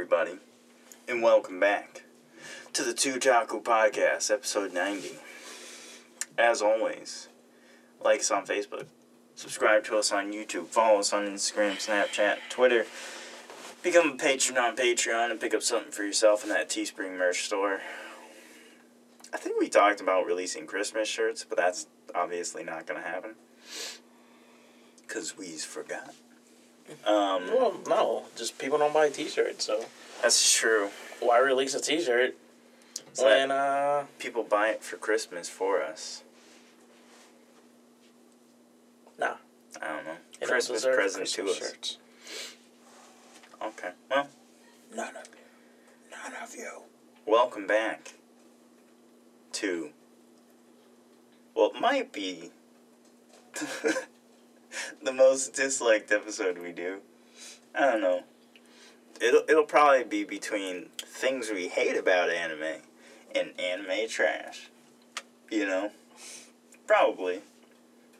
Everybody? And welcome back to the Two Jaku Podcast, episode 90. As always, like us on Facebook, subscribe to us on YouTube, follow us on Instagram, Snapchat, Twitter, become a patron on Patreon, and pick up something for yourself in that Teespring merch store. I think we talked about releasing Christmas shirts, but that's obviously not going to happen. Because we's forgot. Um, Well, no, just people don't buy T-shirts, so that's true. why release a T-shirt So when uh people buy it for Christmas for us. Nah. I don't know. don't Christmas deserve present Christmas to us. shirts? Okay. Well, None of you. None of you. welcome back to what might be the most disliked episode we do. I don't know. It'll it'll probably be between things we hate about anime and anime trash. You know? Probably.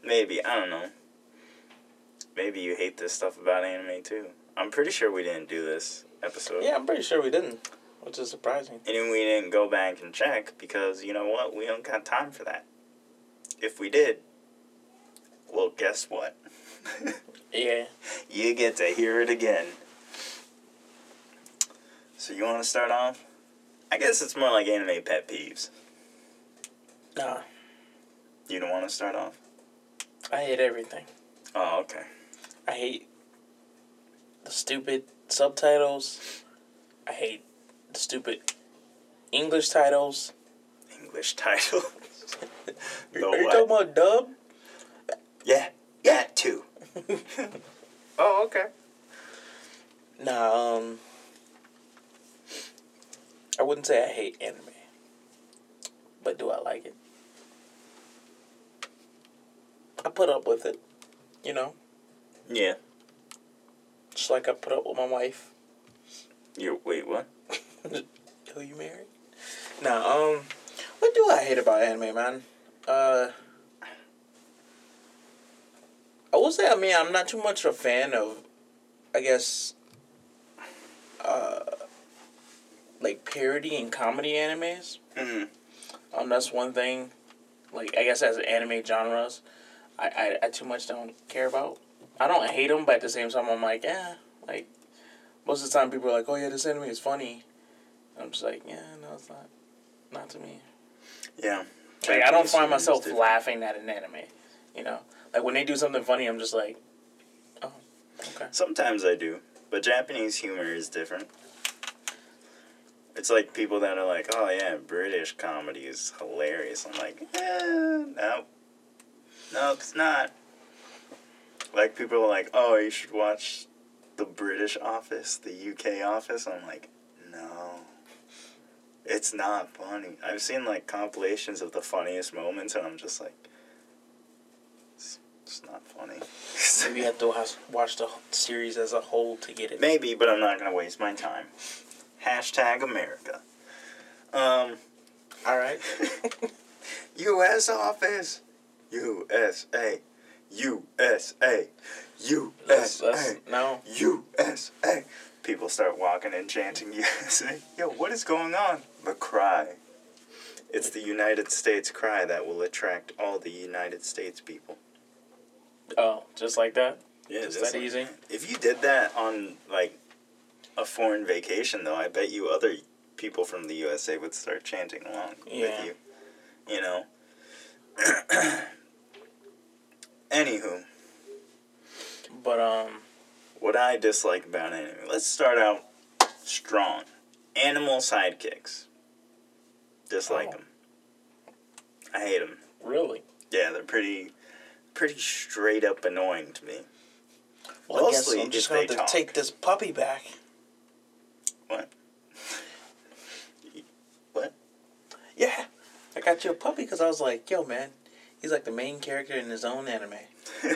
Maybe, I don't know. Maybe you hate this stuff about anime too. I'm pretty sure we didn't do this episode. Yeah, I'm pretty sure we didn't, which is surprising. And we didn't go back and check because you know what? We don't got time for that. If we did, well, guess what? Yeah. you get to hear it again. So you want to start off? I guess it's more like anime pet peeves. Nah, You don't want to start off? I hate everything. Oh, okay. I hate the stupid subtitles. I hate the stupid English titles. English title. The Are you what? talking about dub? Yeah, yeah, two. oh, okay. Nah, um, I wouldn't say I hate anime, but do I like it? I put up with it, you know, Yeah. just like I put up with my wife. You wait, what? Who you married? Nah, um, what do I hate about anime, man? Uh, I will say, I mean, I'm not too much a fan of, I guess, uh, like parody and comedy animes. Mm. Um, that's one thing. Like I guess as anime genres, I, I, I too much don't care about. I don't hate them, but at the same time, I'm like, yeah. Like most of the time, people are like, oh yeah, this anime is funny. I'm just like, yeah, no, it's not. Not to me. Yeah. Like I don't find myself laughing at an anime. You know, like when they do something funny, I'm just like, oh, okay. Sometimes I do, but Japanese humor is different. It's like people that are like, "Oh yeah, British comedy is hilarious." I'm like, eh, no, no, it's not. Like people are like, "Oh, you should watch the British Office, the UK Office." I'm like, no, it's not funny. I've seen like compilations of the funniest moments, and I'm just like, it's, not funny. Maybe you have to watch, the series as a whole to get it. Maybe, but I'm not gonna waste my time. Hashtag America. Um, All right. U.S. office. USA. USA. USA. no. USA. People start walking and chanting USA. Yo, what is going on? The cry. It's the United States cry that will attract all the United States people. Oh, just like that. Yeah, Just just that like easy? If you did that on like a foreign vacation, though, I bet you other people from the USA would start chanting along Yeah. with you. You know. Anywho, But um, what I dislike about anime. Let's start out strong. Animal sidekicks. Dislike Oh. them. I hate them. really. Yeah, they're pretty, pretty straight up annoying to me. Well, I guess I'm just going to talk. take this puppy back. What? what? Yeah, I got you a puppy because I was like, yo, man, he's like the main character in his own anime.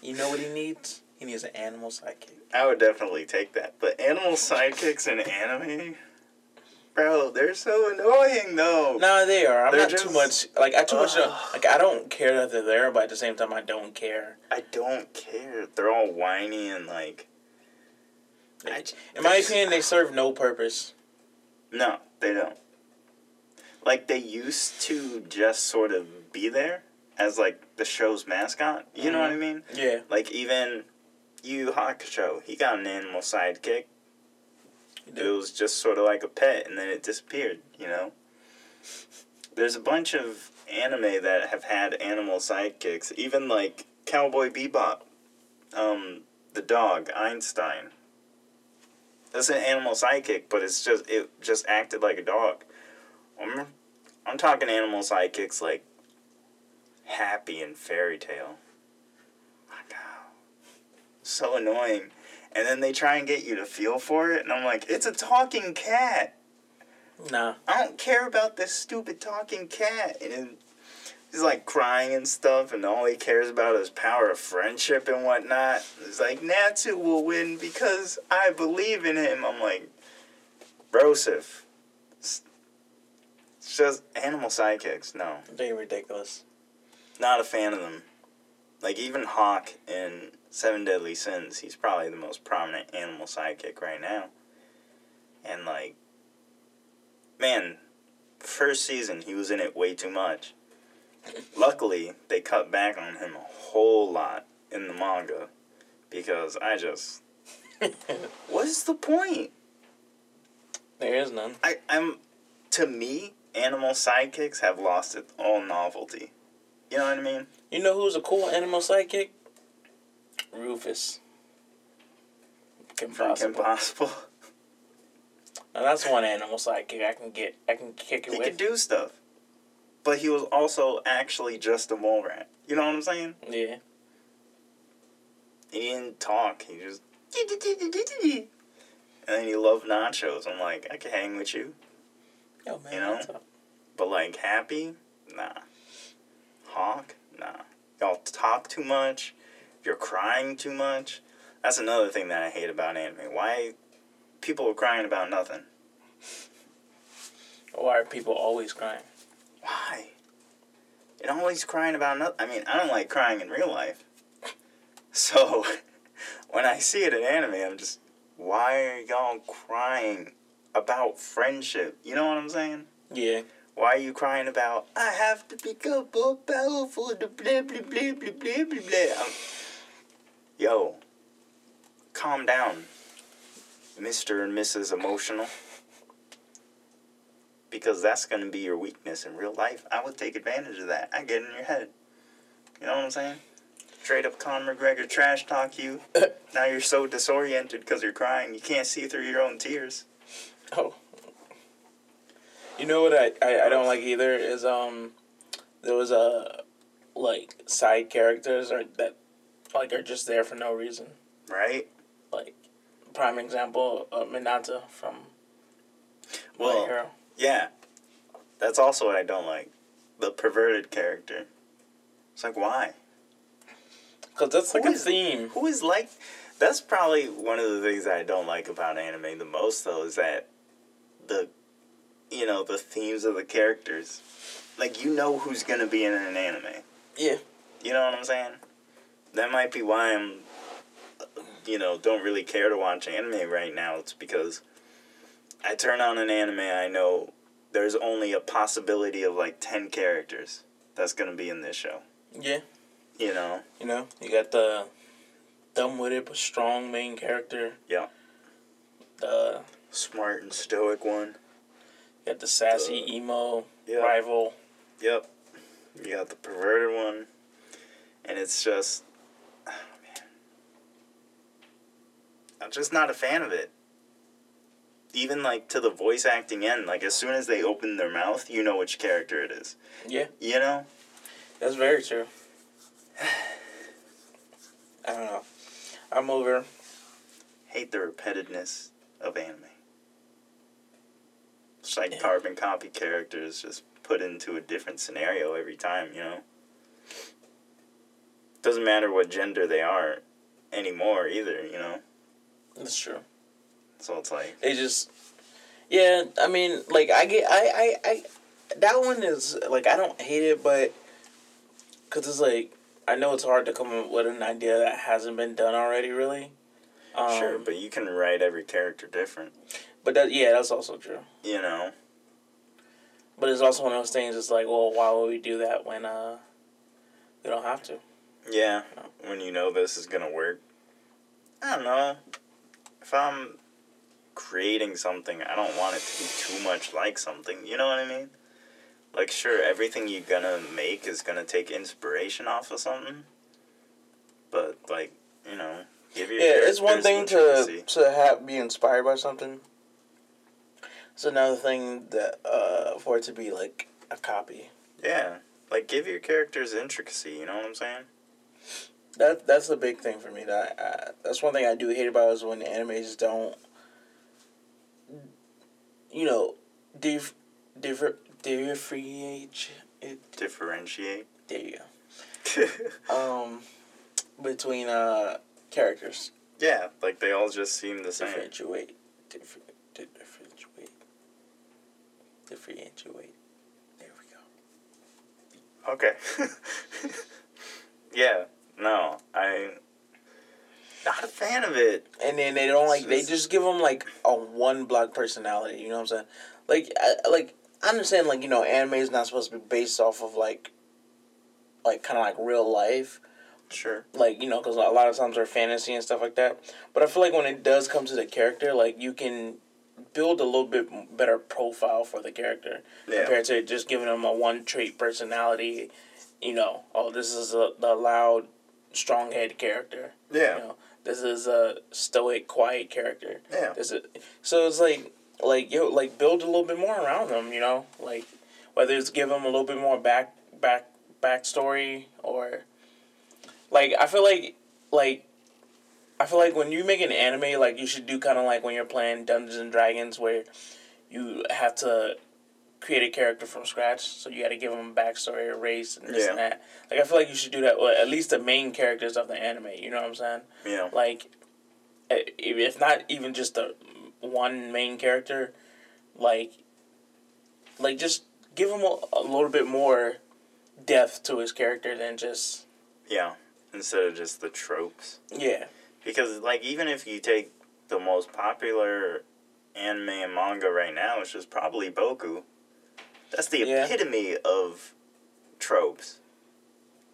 You know what he needs? He needs an animal sidekick. I would definitely take that. But animal sidekicks in anime? Bro, they're so annoying though. No, they are. I'm They're not just- too much. Like I too much. Ugh. like I don't care that they're there, but at the same time, I don't care. I don't care. They're all whiny and like I In my opinion, they serve no purpose. No, they don't. Like they used to just sort of be there as like the show's mascot. You know what mm-hmm. I mean? Yeah. Like even Yu Hakusho, he got an animal sidekick. It was just sort of like a pet, and then it disappeared. You know. There's a bunch of anime that have had animal sidekicks. Even like Cowboy Bebop, um, the dog Einstein. That's an animal sidekick, but it's just it just acted like a dog. I'm, I'm talking animal sidekicks like Happy and Fairy Tail. My God, so annoying. And then they try and get you to feel for it, and I'm like, it's a talking cat. Nah. I don't care about this stupid talking cat. And he's like crying and stuff, and all he cares about is power of friendship and whatnot. It's like Natsu will win because I believe in him. I'm like, Broseph. It's just animal sidekicks. No, They're ridiculous. not a fan of them. Like even Hawk in Seven Deadly Sins, he's probably the most prominent animal sidekick right now. And like, man, first season he was in it way too much. Luckily, they cut back on him a whole lot in the manga because I just what's the point? there is none. I I'm to me, animal sidekicks have lost all novelty. You know what I mean? You know who's a cool animal sidekick? Rufus. Kim From Kim Possible. Possible. Now that's one animal sidekick I can get. I can kick it He with. could do stuff. But he was also actually just a mole rat. You know what I'm saying? yeah. He didn't talk. He just. And then he loved nachos. I'm like, I can hang with you. Oh, Yo man, You know? But like, happy? Nah. Hawk? Nah. Y'all talk too much. You're crying too much. That's another thing that I hate about anime. Why people are crying about nothing? Why are people always crying? Why? And always crying about nothing. I mean, I don't like crying in real life. So, when I see it in anime, I'm just, why are y'all crying about friendship? You know what I'm saying? Yeah. Why are you crying about, I have to become more powerful, blah, blah, blah, blah, blah, blah, blah. I'm- Yo, calm down, Mr. and Mrs. Emotional. Because that's going to be your weakness in real life. I would take advantage of that. I get in your head. You know what I'm saying? Straight up Conor McGregor trash talk you. now you're so disoriented because you're crying. You can't see through your own tears. Oh. You know what I, I, I don't like either is um there was a like side characters or that like are just there for no reason. Right? Like prime example, uh, Mineta from Well, My Hero. Yeah. That's also what I don't like. The perverted character. It's like, why? Cause that's like Who a is- theme. Who is like. That's probably one of the things that I don't like about anime the most, though, is that the. You know, the themes of the characters. Like, you know who's to be in an anime. Yeah. You know what I'm saying? That might be why I'm. You know, don't really care to watch anime right now. It's because I turn on an anime, I know there's only a possibility of like 10 characters that's going to be in this show. Yeah. You know? You know, you got the dumb witted but strong main character. Yeah. The Smart and stoic one. you got the sassy The- emo rival. Yep. You got the perverted one. And it's just. Oh, man. I'm just not a fan of it. Even like to the voice acting end, like as soon as they open their mouth, you know which character it is. Yeah. You know? That's very true. I don't know. I'm over. Hate the repetitiveness of anime. It's like Yeah. carbon copy characters just put into a different scenario every time, you know? Doesn't matter what gender they are anymore either, you know? That's true. So it's like, They just, yeah. I mean, like I get, I, I, I, that one is like I don't hate it, but because it's like I know it's hard to come up with an idea that hasn't been done already, really. Um, sure, but you can write every character different. but that yeah, that's also true. You know. But it's also one of those things. It's like, well, why would we do that when uh, we don't have to? Yeah. When you know this is gonna work. I don't know. If I'm creating something, I don't want it to be too much like something. You know what I mean? Like, sure, everything you're gonna make is gonna take inspiration off of something. But like, you know, give your Yeah, it's one thing to to have be inspired by something. It's another thing that uh, for it to be like a copy. Yeah, like give your characters intricacy. You know what I'm saying? That that's the big thing for me. That uh, that's one thing I do hate about is when animes don't, you know, diff, differ, differentiate it. Differentiate. There you go. Um, between uh characters. yeah, like they all just seem the same. Differentiate. Differ, di- differentiate. Differentiate. There we go. Okay. yeah. No, I. Not a fan of it. And then they don't like they just give them like a one block personality. You know what I'm saying? Like I, like I understand like you know anime is not supposed to be based off of like like kind of like real life. Sure. like you know because a lot of times they're fantasy and stuff like that but i feel like when it does come to the character like you can build a little bit better profile for the character Yeah. compared to just giving them a one trait personality you know oh this is a the loud strong head character Yeah. you know this is a stoic quiet character Yeah. this is so it's like like yo like build a little bit more around them you know like whether it's give them a little bit more back back backstory or like I feel like like I feel like when you make an anime, like you should do kind of like when you're playing Dungeons and Dragons, where you have to create a character from scratch. So you got to give them a backstory, a race, and this Yeah. and that. Like I feel like you should do that. Well, at least the main characters of the anime. You know what I'm saying? Yeah. Like, if not even just the one main character, like, like just give him a, a little bit more depth to his character than just Yeah. Instead of just the tropes. yeah. Because, like, even if you take the most popular anime and manga right now, which is probably Boku, that's the Yeah. epitome of tropes.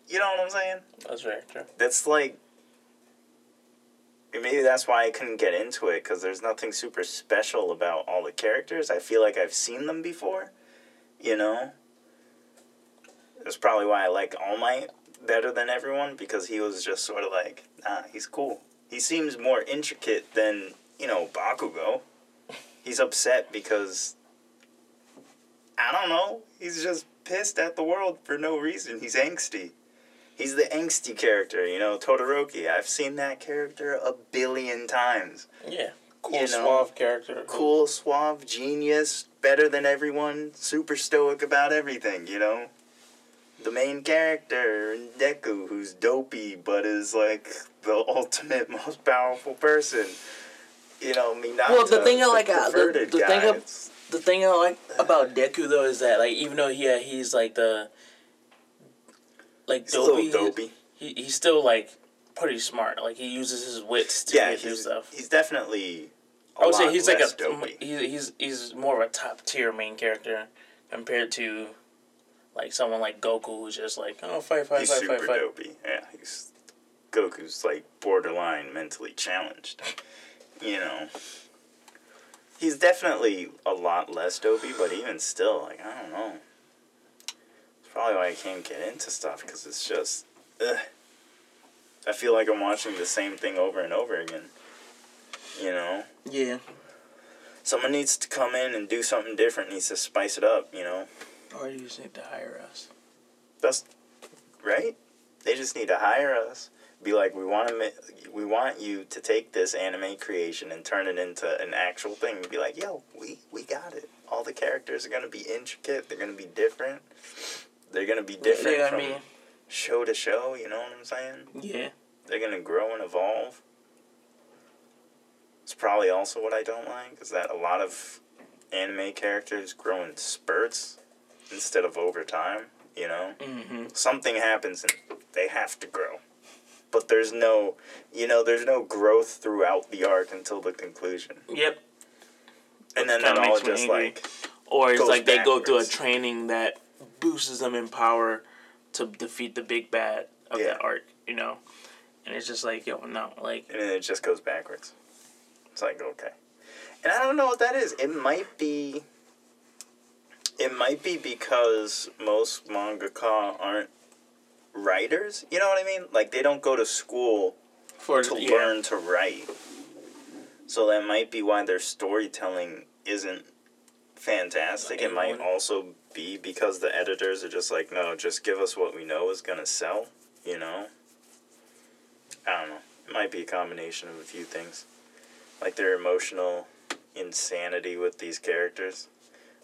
You know what I'm saying? That's very true. That's like. Maybe that's why I couldn't get into it, because there's nothing super special about all the characters. I feel like I've seen them before, you know? That's probably why I like All Might better than everyone, because he was just sort of like, nah, he's cool. He seems more intricate than, you know, Bakugo. He's upset because. I don't know. He's just pissed at the world for no reason. He's angsty. He's the angsty character, you know, Todoroki. I've seen that character a billion times. Yeah. Cool, You know, suave character. Cool, suave, genius, better than everyone, super stoic about everything, you know? The main character, Deku, who's dopey but is like the ultimate, most powerful person. You know, Minato. Well, the thing I like, uh, the- perverted the guy. thing I- It's- The thing I like about Deku though is that like even though yeah he's like the like dopey, dopey. He, he's still like pretty smart. Like he uses his wits to Yeah, get through stuff. he's definitely. I I would say he's like a dopey. he's he's he's more of a top tier main character compared to like someone like Goku who's just like oh fight fight He's fight super fight fight. dopey. Yeah, he's Goku's like borderline mentally challenged. You know, he's definitely a lot less dopey, but even still, like I don't know. It's probably why I can't get into stuff because it's just, ugh. I feel like I'm watching the same thing over and over again. You know, Yeah. someone needs to come in and do something different. Needs to spice it up. You know. Or you just need to hire us. That's right. They just need to hire us. Be like, we want to, we want you to take this anime creation and turn it into an actual thing. And Be like, yo, we we got it. All the characters are gonna be intricate. They're gonna be different. They're gonna be different Yeah, I from mean, show to show. You know what I'm saying? yeah. They're gonna grow and evolve. It's probably also what I don't like is that a lot of anime characters grow in spurts instead of over time. You know Mm-hmm. something happens and they have to grow. But there's no, you know, there's no growth throughout the arc until the conclusion, Yep. and then that all just angry. like Or it's like they go through a training that boosts them in power to defeat the big bad of Yeah. that arc, you know? And it's just like, yo, no, like, and then it just goes backwards. It's like okay, and I don't know what that is. It might be. It might be because most mangaka aren't writers. You know what I mean? Like they don't go to school for to yeah. learn to write. So that might be why their storytelling isn't fantastic. It might also be because the editors are just like, no, just give us what we know is gonna sell. You know. I don't know. It might be a combination of a few things, like their emotional insanity with these characters.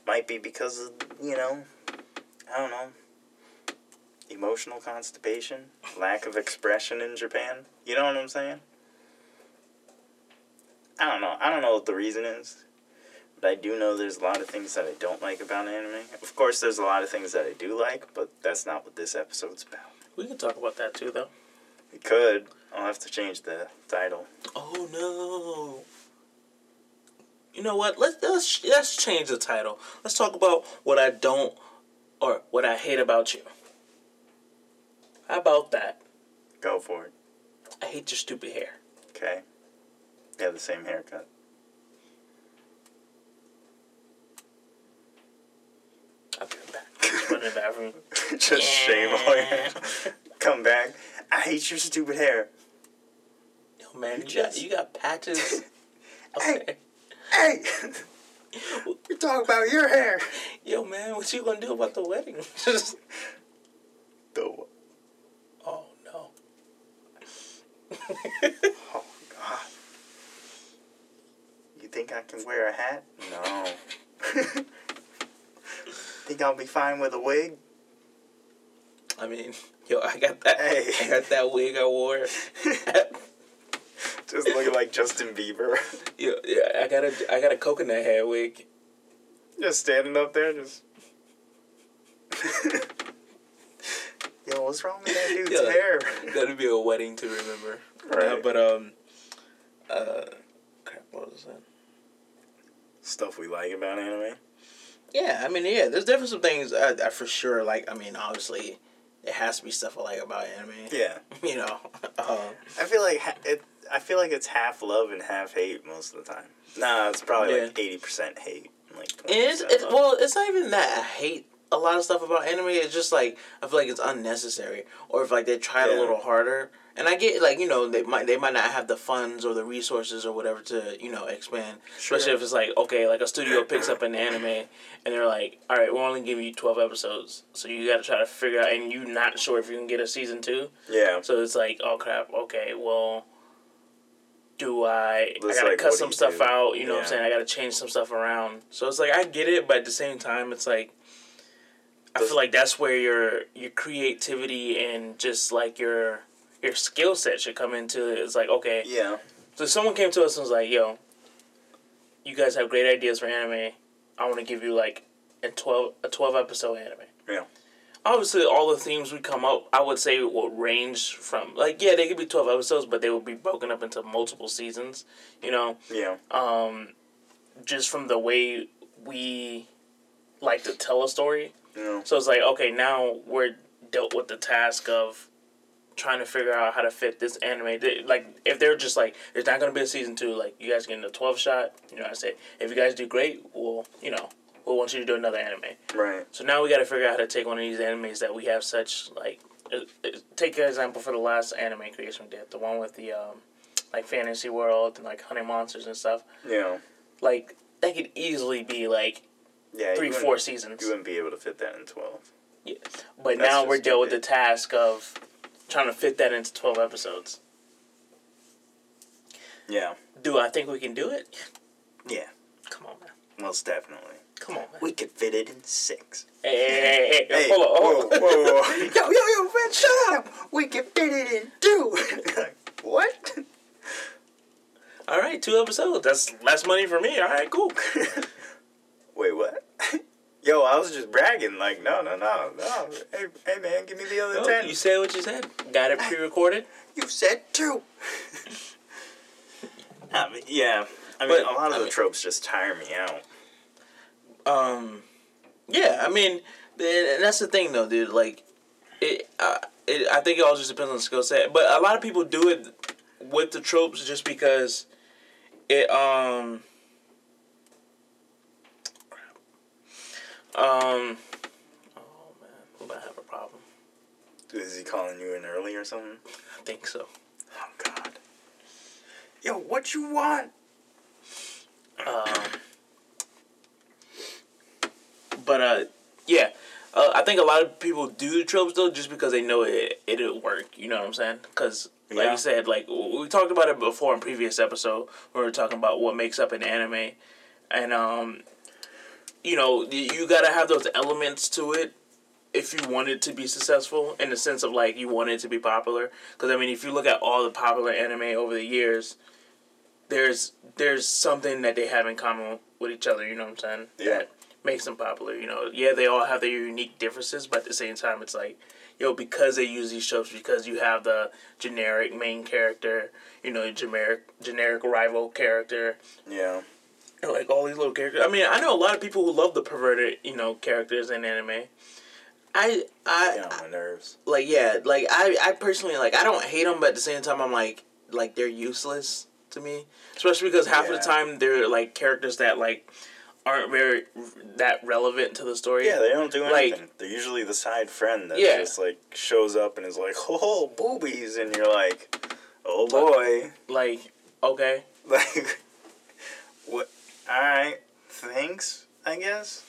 Might be because of you know, I don't know. Emotional constipation, lack of expression in Japan. You know what I'm saying? I don't know. I don't know what the reason is. But I do know there's a lot of things that I don't like about anime. Of course, there's a lot of things that I do like, but that's not what this episode's about. We could talk about that too, though. We could. I'll have to change the title. Oh no. You know what? Let's let's let's change the title. Let's talk about what I don't or what I hate about you. How about that? Go for it. I hate your stupid hair. Okay. You have the same haircut. I'll be back. Just run in the bathroom. Just shave all your hair. Come back. I hate your stupid hair. Yo, man, you got Just- you got patches. Hey. Okay. Hey! We're talking about your hair. Yo, man, what you gonna do about the wedding? Just the, oh no. oh, God. You think I can wear a hat? No. think I'll be fine with a wig? I mean, yo, I got that. Hey. I got that wig I wore. Just looking like Justin Bieber. Yo, yeah, I got a I got a coconut hair wig. Just standing up there, just. Yo, what's wrong with that dude's Yeah. hair? That'd be a wedding to remember. Right. Uh, but um, uh, crap. What was that? Stuff we like about anime. Yeah, I mean, yeah. There's definitely some things I, I for sure like. I mean, obviously, there has to be stuff I like about anime. Yeah, You know. Um, I feel like it. I feel like it's half love and half hate most of the time. Nah, it's probably like eighty percent hate, like It is. 20% It, well, it's not even that I hate a lot of stuff about anime. It's just like I feel like it's unnecessary, or if like they tried Yeah. a little harder. And I get like you know they might they might not have the funds or the resources or whatever to you know expand. sure. Especially if it's like okay, like a studio picks up an anime and they're like, all right, we're only giving you twelve episodes, so you got to try to figure out, and you're not sure if you can get a season two. yeah, So it's like, oh crap, okay, well, do I? It's I gotta like, cut some stuff do? out. You know what I'm saying? I gotta change some stuff around. So it's like I get it, but at the same time, it's like I feel like that's where your your creativity and just like your your skill set should come into it. It's like okay, yeah, so someone came to us and was like, "Yo, you guys have great ideas for anime. I want to give you like a twelve a twelve episode anime." Yeah. Obviously, all the themes we come up, I would say, will range from like yeah, they could be twelve episodes, but they would be broken up into multiple seasons. You know, yeah, um, just from the way we like to tell a story. Know, So it's like, okay, now we're dealt with the task of trying to figure out how to fit this anime. They- Like, if they're just like, there's not going to be a season two, like, you guys getting a 12 shot, you know, I say, if you guys do great, we'll, you know, we'll want you to do another anime. right, So now we got to figure out how to take one of these animes that we have such, like, uh, uh, take an example for the last anime creation we did, the one with the, um, like, Fantasy World and, like, hunting Monsters and stuff. Yeah. Like, that could easily be, like, yeah. three, four seasons. You wouldn't be able to fit that in twelve. Yeah. But That's now we're dealt with the task of trying to fit that into 12 episodes. Yeah, Do I think we can do it? yeah, Come on, man. most definitely. Come on, man. We could fit it in six. Hey, hey, hey, hey, Hey, hold on, whoa, whoa, whoa. yo, yo, yo, man, shut up. We can fit it in two. what? All right, two episodes. That's less money for me. All right, cool. Wait, what? yo, I was just bragging. Like, no, no, no, no. Hey, hey man, give me the other No, ten. you said what you said. Got it pre-recorded. You said two. I mean, yeah. I mean, But, a lot of I the mean- tropes just tire me out. Um, yeah, I mean, and that's the thing though, dude. Like, it, uh, it, I think it all just depends on the skill set. But a lot of people do it with the tropes just because it um. Um. Oh man, we might have a problem. Is he calling you in early or something? I think so. Oh God. Yo, what you want? Um, but uh, yeah, uh, I think a lot of people do the tropes though just because they know it it'll work. You know what I'm saying? Because like Yeah. you said, like we talked about it before in previous episode where we were talking about what makes up an anime, and um, you know you gotta have those elements to it if you want it to be successful in the sense of like you want it to be popular. Because I mean, if you look at all the popular anime over the years, there's there's something that they have in common with each other. You know what I'm saying? Yeah. That makes them popular. You know, yeah, they all have their unique differences, but at the same time, it's like, yo, because they use these tropes, because you have the generic main character, you know, generic generic rival character, Yeah. And like all these little characters. I mean, I know a lot of people who love the perverted, you know, characters in anime. I I Get on my nerves. like yeah, like I I personally like I don't hate them, but at the same time I'm like like they're useless to me, especially because half of the time they're like characters that like aren't very that relevant to the story. Yeah, they don't do anything. Like-. They're usually the side friend that Yeah. just like shows up and is like, "Oh, boobies," and you're like, "Oh boy." Like okay, Like? All right, thanks. I guess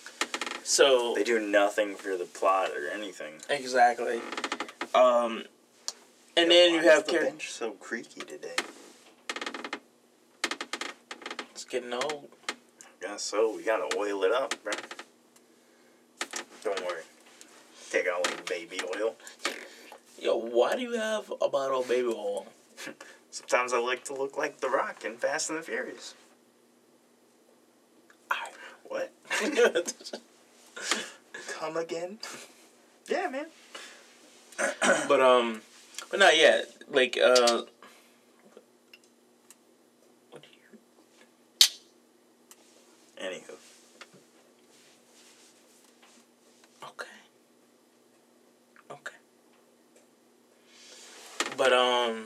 so they do nothing for the plot or anything. exactly, um, and Yo, then you why have is the characters. bench so creaky today. It's getting old. Guess so. We gotta oil it up, bro. Don't worry. Take out like baby oil. Yo, why do you have a bottle of baby oil? Sometimes I like to look like The Rock in Fast and the Furious. What? Come again? Yeah, man. but um, but not yet. Like uh, what do you? Anywho. Okay. Okay. But um,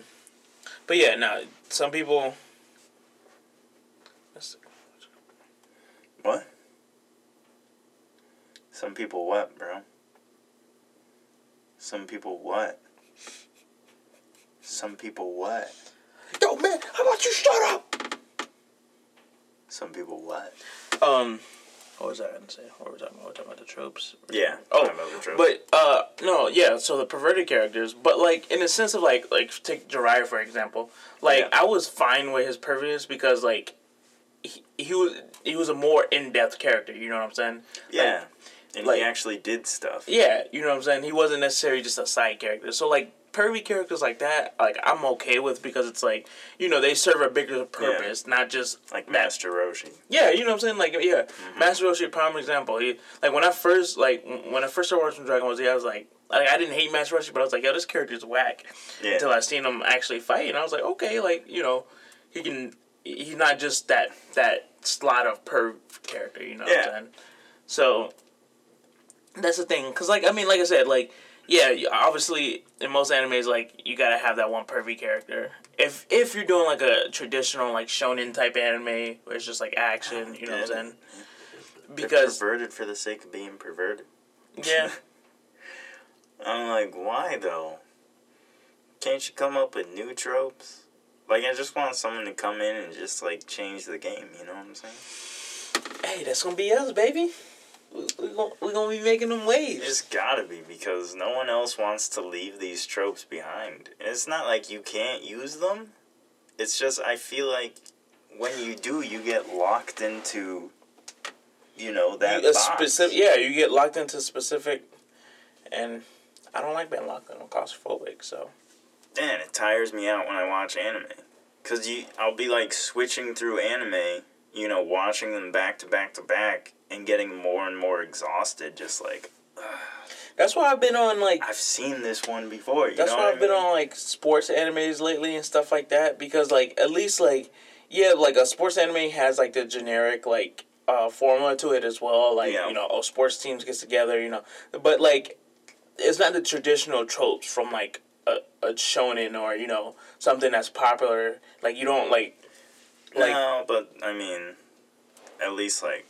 but yeah, now some people. Let's- What? Some people what, bro? Some people what? Some people what? Yo, man, how about you shut up? Some people what? Um, what was I gonna say? What were we talking about? We're talking about the tropes. Yeah. Oh, talking tropes. But uh no, yeah, so the perverted characters, but like in the sense of like like take Jiraiya for example. Like Yeah. I was fine with his perverdness because like he, he was he was a more in depth character, you know what I'm saying? yeah. And like- he actually did stuff. Yeah, you know what I'm saying? He wasn't necessarily just a side character. So like pervy characters like that, like I'm okay with because it's like, you know, they serve a bigger purpose, not just Like Master Roshi. Yeah, you know what I'm saying? Like, yeah, mm-hmm. Master Roshi, prime example. He like when I first like when I first started watching Dragon Ball Z, I was like, like I didn't hate Master Roshi, but I was like, yo, this character's whack. Yeah. Until I seen him actually fight, and I was like, okay, like you know, he can. He's not just that that slot of perv character. You know what Yeah. I'm saying? So that's the thing, cause like I mean, like I said, like yeah, obviously in most animes, like you gotta have that one pervy character. If if you're doing like a traditional like shonen type anime where it's just like action, you know what I'm saying? They're Because perverted for the sake of being perverted. yeah, I'm like, why though? Can't you come up with new tropes? Like, I just want someone to come in and just like change the game. You know what I'm saying? hey, that's gonna be us, baby. We we gonna, we gonna be making them waves. It's gotta be because no one else wants to leave these tropes behind. And it's not like you can't use them. It's just I feel like when you do, you get locked into, you know, that You- a box. specific, yeah, you get locked into specific, and I don't like being locked in. I'm claustrophobic, so Man, it tires me out when I watch anime. Cause you, I'll be like switching through anime, you know, watching them back to back to back and getting more and more exhausted, just like That's why I've been on like I've seen this one before. You That's why I've been mean? on like sports animes lately and stuff like that because like at least like yeah like a sports anime has like the generic like uh formula to it as well like Yeah. you know oh sports teams gets together you know but like it's not the traditional tropes from like a, a shonen or you know something that's popular like you don't like like no, but I mean, at least like,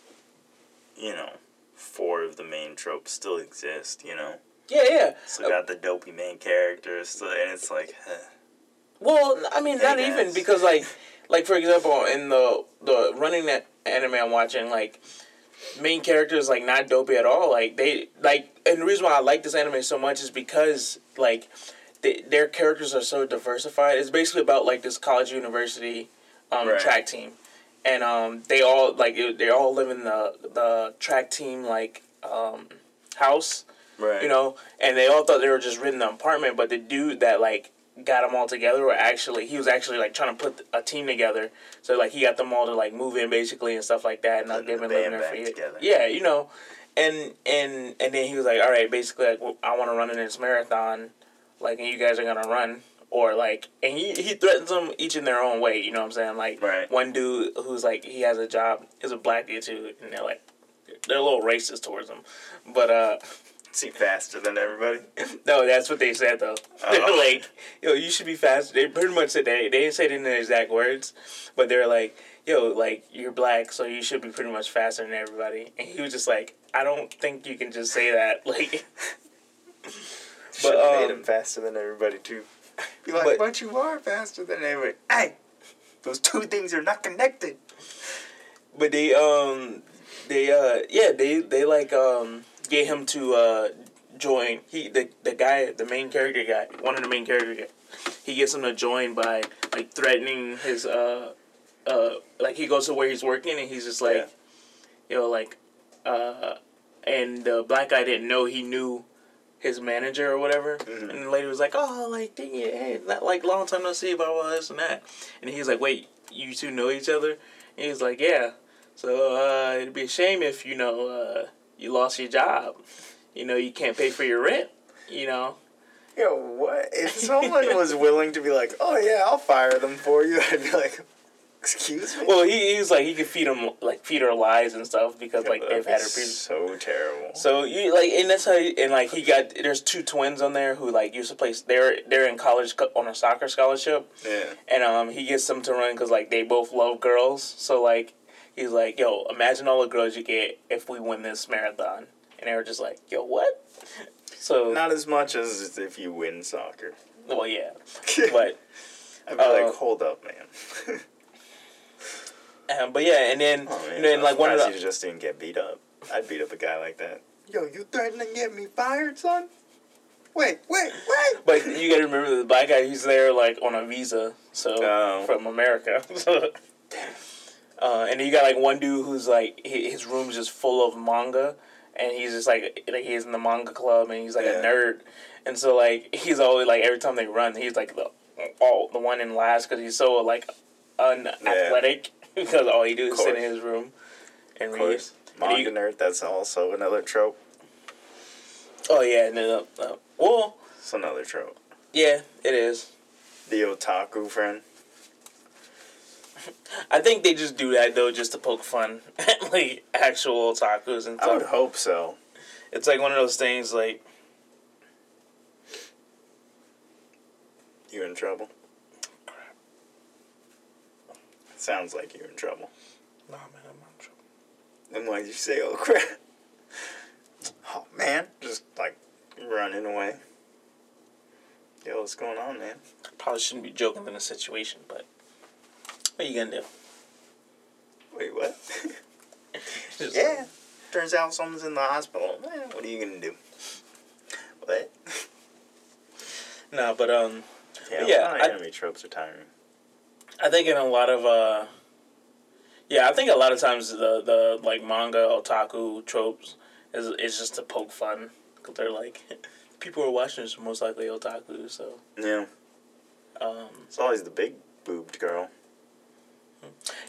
you know, four of the main tropes still exist. You know, yeah yeah still got the dopey main characters, still, and it's like, eh. Well, I mean, not even because like, like for example, in the the running that anime I'm watching, like, main characters like not dopey at all. Like they like, and the reason why I like this anime so much is because like, they, their characters are so diversified. It's basically about like this college university, um, Right. track team, and um, they all like it- they all live in the the track team like um house right, you know, and they all thought they were just renting an apartment, but the dude that like got them all together were actually he was actually like trying to put a team together. So like he got them all to like move in basically and stuff like that, and they've the been living band there for back years. together. Yeah, you know, and and and then he was like, all right, basically like well, I want to run in this marathon, like and you guys are gonna run. Or like, and he, he threatens them each in their own way. You know what I'm saying? Like Right. one dude who's like he has a job is a black dude too, and they're like they're a little racist towards him. But uh, Is he faster than everybody? no, that's what they said though. They're Oh. like, yo, you should be faster. They pretty much said that. They didn't say it in the exact words, but they're like, yo, like you're black, so you should be pretty much faster than everybody. And he was just like, I don't think you can just say that. Like, Should have made um, him faster than everybody too. Be like, but- but, you are faster than everybody. Hey, those two things are not connected. but they um they uh yeah they they like um get him to uh join he the the guy the main character guy one of the main character guy he gets him to join by like threatening his uh uh like he goes to where he's working and he's just like Yeah. you know like uh and the black guy didn't know he knew his manager or whatever Mhm. and the lady was like oh like dang it hey not like long time no see blah blah this and that and he's like wait you two know each other and he's like yeah so uh, it'd be a shame if you know uh, you lost your job. You know you can't pay for your rent. You know. Yo, what? If someone was willing to be like, oh yeah, I'll fire them for you, I'd be like, excuse me? Well, he, he's like he could feed them like feed her lies and stuff because like they've had her previous. So terrible. So you like and that's how you, and like he got there's two twins on there who like used to play they're they're in college on a soccer scholarship yeah. and um he gets them to run because like they both love girls so like he's like yo imagine all the girls you get if we win this marathon and they were just like yo what so Not as much as if you win soccer. well yeah but I'd be uh, like, hold up, man. um, but yeah and then oh, man. and then like one of I'm the you just didn't get beat up. I'd beat up a guy like that. Yo, you threatening to get me fired, son? Wait, wait, wait. But you gotta remember the black guy. He's there like on a visa, so Oh. from America. So, uh, and then you got like one dude who's like his room's just full of manga, and he's just like like he's in the manga club, and he's like Yeah. a nerd, and so like he's always like every time they run, he's like the all the one in last because he's so like unathletic because all he do is sit in his room and read. And Manga you- nerd, that's also another trope. Oh yeah, and then uh, uh, well It's another trope. yeah, it is. The otaku friend. I think they just do that though, just to poke fun at like actual otakus and I would hope so. It's like one of those things like You in trouble? Sounds like you're in trouble. Nah man, I'm not in trouble. Then why'd you say, oh crap? Oh man, just like running away. Yo, what's going on, man? Probably shouldn't be joking in a situation, but what are you gonna do? Wait, what? Yeah. Turns out someone's in the hospital. Eh, what are you gonna do? What? No, but um Yeah, Yeah, a lot of I- anime tropes are tiring. I think in a lot of uh yeah, I think a lot of times the the like manga otaku tropes is is just to poke fun because they're like people who are watching this are most likely otaku, so Yeah. um It's always the big boobed girl.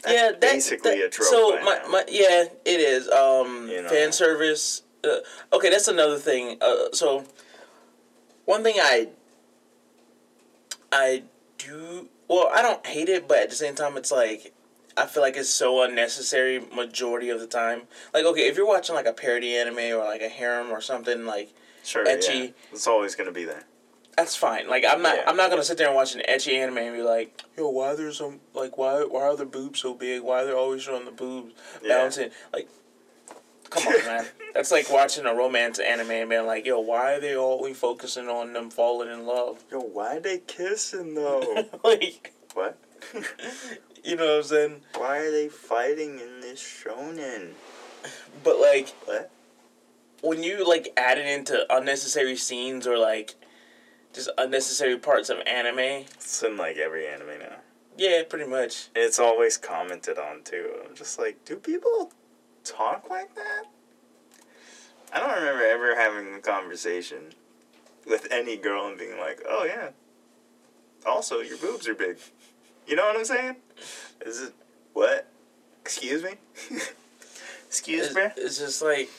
That's yeah, that, basically that- a trope. So my, now. my yeah, it is. Um, You know. fan service. Uh, okay, that's another thing. Uh, so one thing I I do well, I don't hate it, but at the same time, it's like I feel like it's so unnecessary majority of the time. Like, okay, if you're watching like a parody anime or like a harem or something, like sure, ecchi. Yeah. It's always gonna be there. that's fine. Like, I'm not Yeah. I'm not gonna sit there and watch an ecchi anime and be like, yo, why are there some like why why are the boobs so big? Why are they always showing the boobs Yeah. bouncing? Like, come on, man. That's like watching a romance anime and being like, yo, why are they always focusing on them falling in love? Yo, why are they kissing though? like, what? you know what I'm saying? Why are they fighting in this shonen? But like, What? when you like add it into unnecessary scenes or like just unnecessary parts of anime, It's in like every anime now. yeah, pretty much. It's always commented on too. I'm just like, do people talk like that? I don't remember ever having a conversation with any girl and being like, oh yeah. Also, your boobs are big. You know what I'm saying? Is it what? Excuse me? Excuse It's, me? it's just like,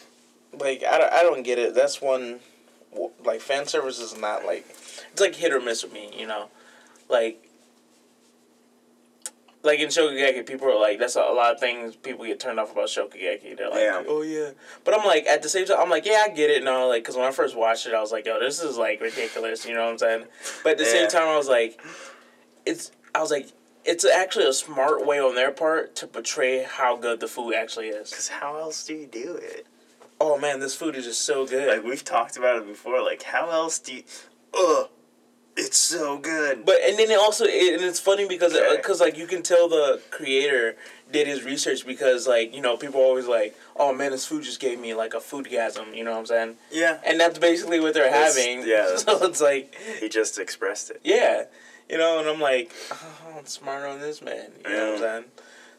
like I don't, I don't get it. That's one, like fan service is not like, it's like hit or miss with me. You know, like. Like in Shokugeki, people are like, that's a, a lot of things people get turned off about Shokugeki. They're like, Yeah. oh yeah. But I'm like, at the same time, I'm like, yeah, I get it. No, like, because when I first watched it, I was like, yo, this is like ridiculous. You know what I'm saying? But at the Yeah. same time, I was like, it's, I was like, it's actually a smart way on their part to portray how good the food actually is. Because how else do you do it? Oh man, this food is just so good. Like, we've talked about it before. Like, how else do you. Ugh! It's so good. but and then it also it, and it's funny because uh, Okay. because like you can tell the creator did his research because like you know people are always like oh man this food just gave me like a foodgasm you know what I'm saying yeah. and that's basically what they're That's- having yeah. so it's like He just expressed it. yeah you know and I'm like oh, I'm smart on this man you know what I'm saying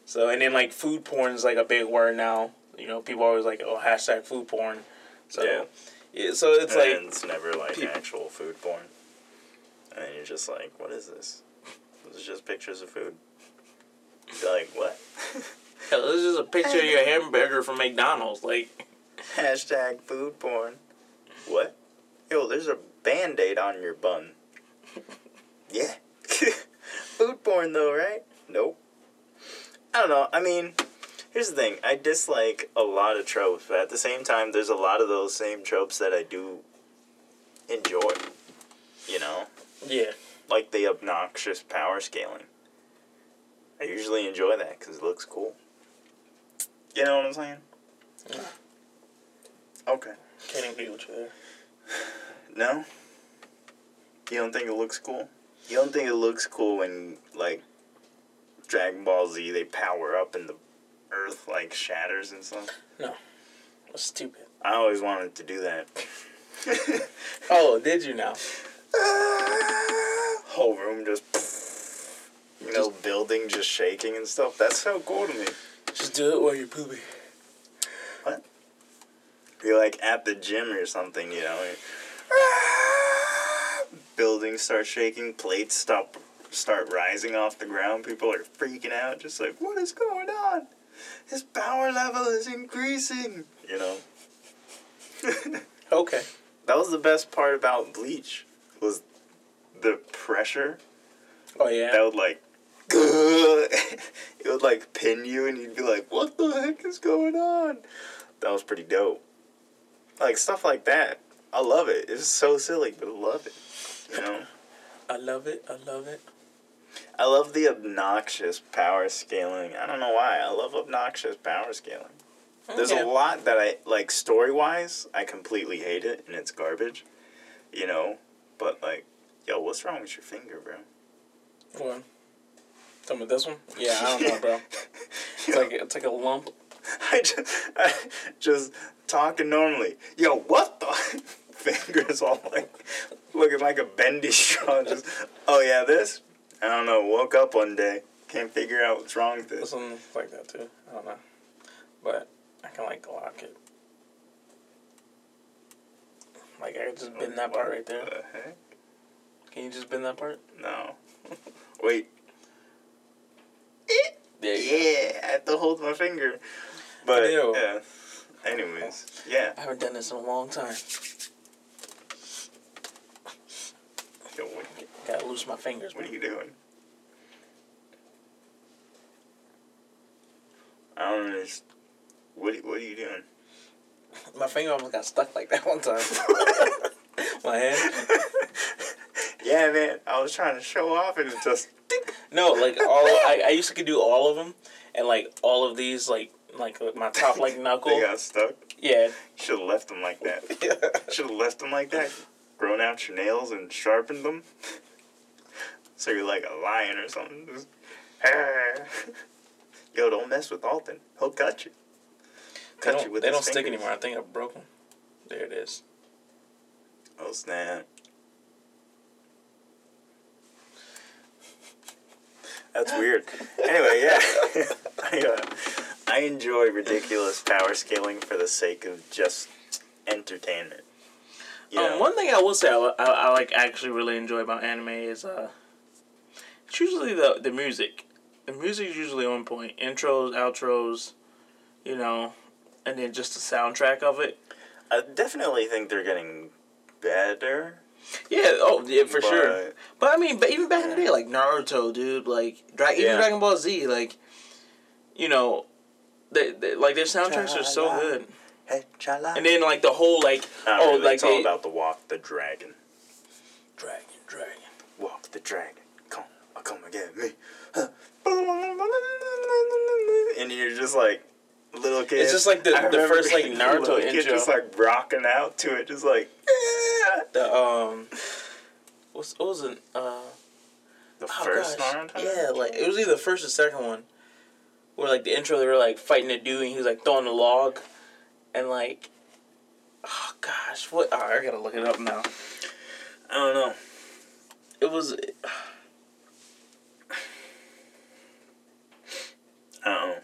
so and then like food porn is like a big word now you know people are always like oh hashtag food porn so Yeah. yeah, so it's like it's never like peop- actual food porn. And you're just like, what is this? This is just pictures of food. You're like, what? hell, this is a picture of your hamburger from McDonald's like. Hashtag food porn. What? Yo, there's a band aid on your bun. yeah. food porn though, right? Nope. I don't know. I mean, here's the thing. I dislike a lot of tropes, but at the same time, there's a lot of those same tropes that I do enjoy. You know? Yeah. like the obnoxious power scaling. I usually enjoy that because it looks cool. You know what I'm saying? Yeah. Okay. Can't agree with you there. No? You don't think it looks cool? You don't think it looks cool when, like, Dragon Ball Z, they power up and the earth, like, shatters and stuff? No. That's stupid. I always wanted to do that. Oh, did you now? Whole room just, you know, building just shaking and stuff. That's so cool to me. Just do it while you're pooping. What? You're like at the gym or something, you know. Buildings start shaking, plates stop start rising off the ground. People are freaking out, just like, what is going on? His power level is increasing. You know. Okay. that was the best part about Bleach was the pressure Oh yeah. that would like it would like pin you and you'd be like, what the heck is going on? That was pretty dope. Like stuff like that. I love it. It's so silly, but I love it. You know? I love it. I love it. I love the obnoxious power scaling. I don't know why. I love obnoxious power scaling. There's a lot that I like story wise, I completely hate it and it's garbage. You know? But like, yo, what's wrong with your finger, bro? What? Tell me this one. Yeah, I don't know, bro. It's like it's like a lump. I just, I just talking normally. Yo, what the fingers all like looking like a bendy straw. Just oh yeah, this. I don't know. Woke up one day, can't figure out what's wrong with This Something like that too. I don't know, but I can like lock it. Like I can just bend that part right there. The heck? Can you just bend that part? No. Wait. There you Yeah, I have to hold my finger. But Ew. yeah. Anyways, yeah. I haven't done this in a long time. Yo, what, Gotta lose my fingers. what are you doing? I don't know. just- What What are you doing? My finger almost got stuck like that one time. my hand. yeah, man. I was trying to show off, and it just. No, like all I, I used to do all of them, and like all of these like like my top like knuckle. They got stuck. Yeah. Should have left them like that. yeah. Should have left them like that. Grown out your nails and sharpened them. so you're like a lion or something. Just, Yo, don't mess with Alton. He'll cut you. They Cut don't, you with they don't stick anymore. I think I broke them. There it is. Oh snap. That's weird. Anyway, yeah. I, uh, I enjoy ridiculous power scaling for the sake of just entertainment. You? Um, one thing I will say I, I, I like actually really enjoy about anime is uh, it's usually the the music. The music is usually on point. Intros, outros, you know, and then just the soundtrack of it. I definitely think they're getting better. Yeah, oh yeah, for sure. but- But I mean, but even back in the day, like Naruto, dude, like Dra- even Yeah. Dragon Ball Z, like, you know, they, they like their soundtracks are so good. Hey. And then like the whole like oh like it's all they, about the rock the dragon. dragon, dragon. Rock the dragon. Come, come and get me. And you're just like little kid. It's just like the- the first, like, Naruto kid intro. just like rocking out to it, just like "Yeah." The um, what's what was it? Uh, the oh, first gosh. Naruto. Yeah, like it was either the first or second one, where like the intro they were like fighting a dude and he was like throwing a log, and like, oh gosh, what? Oh, I gotta look it up now. I don't know. It was I don't know.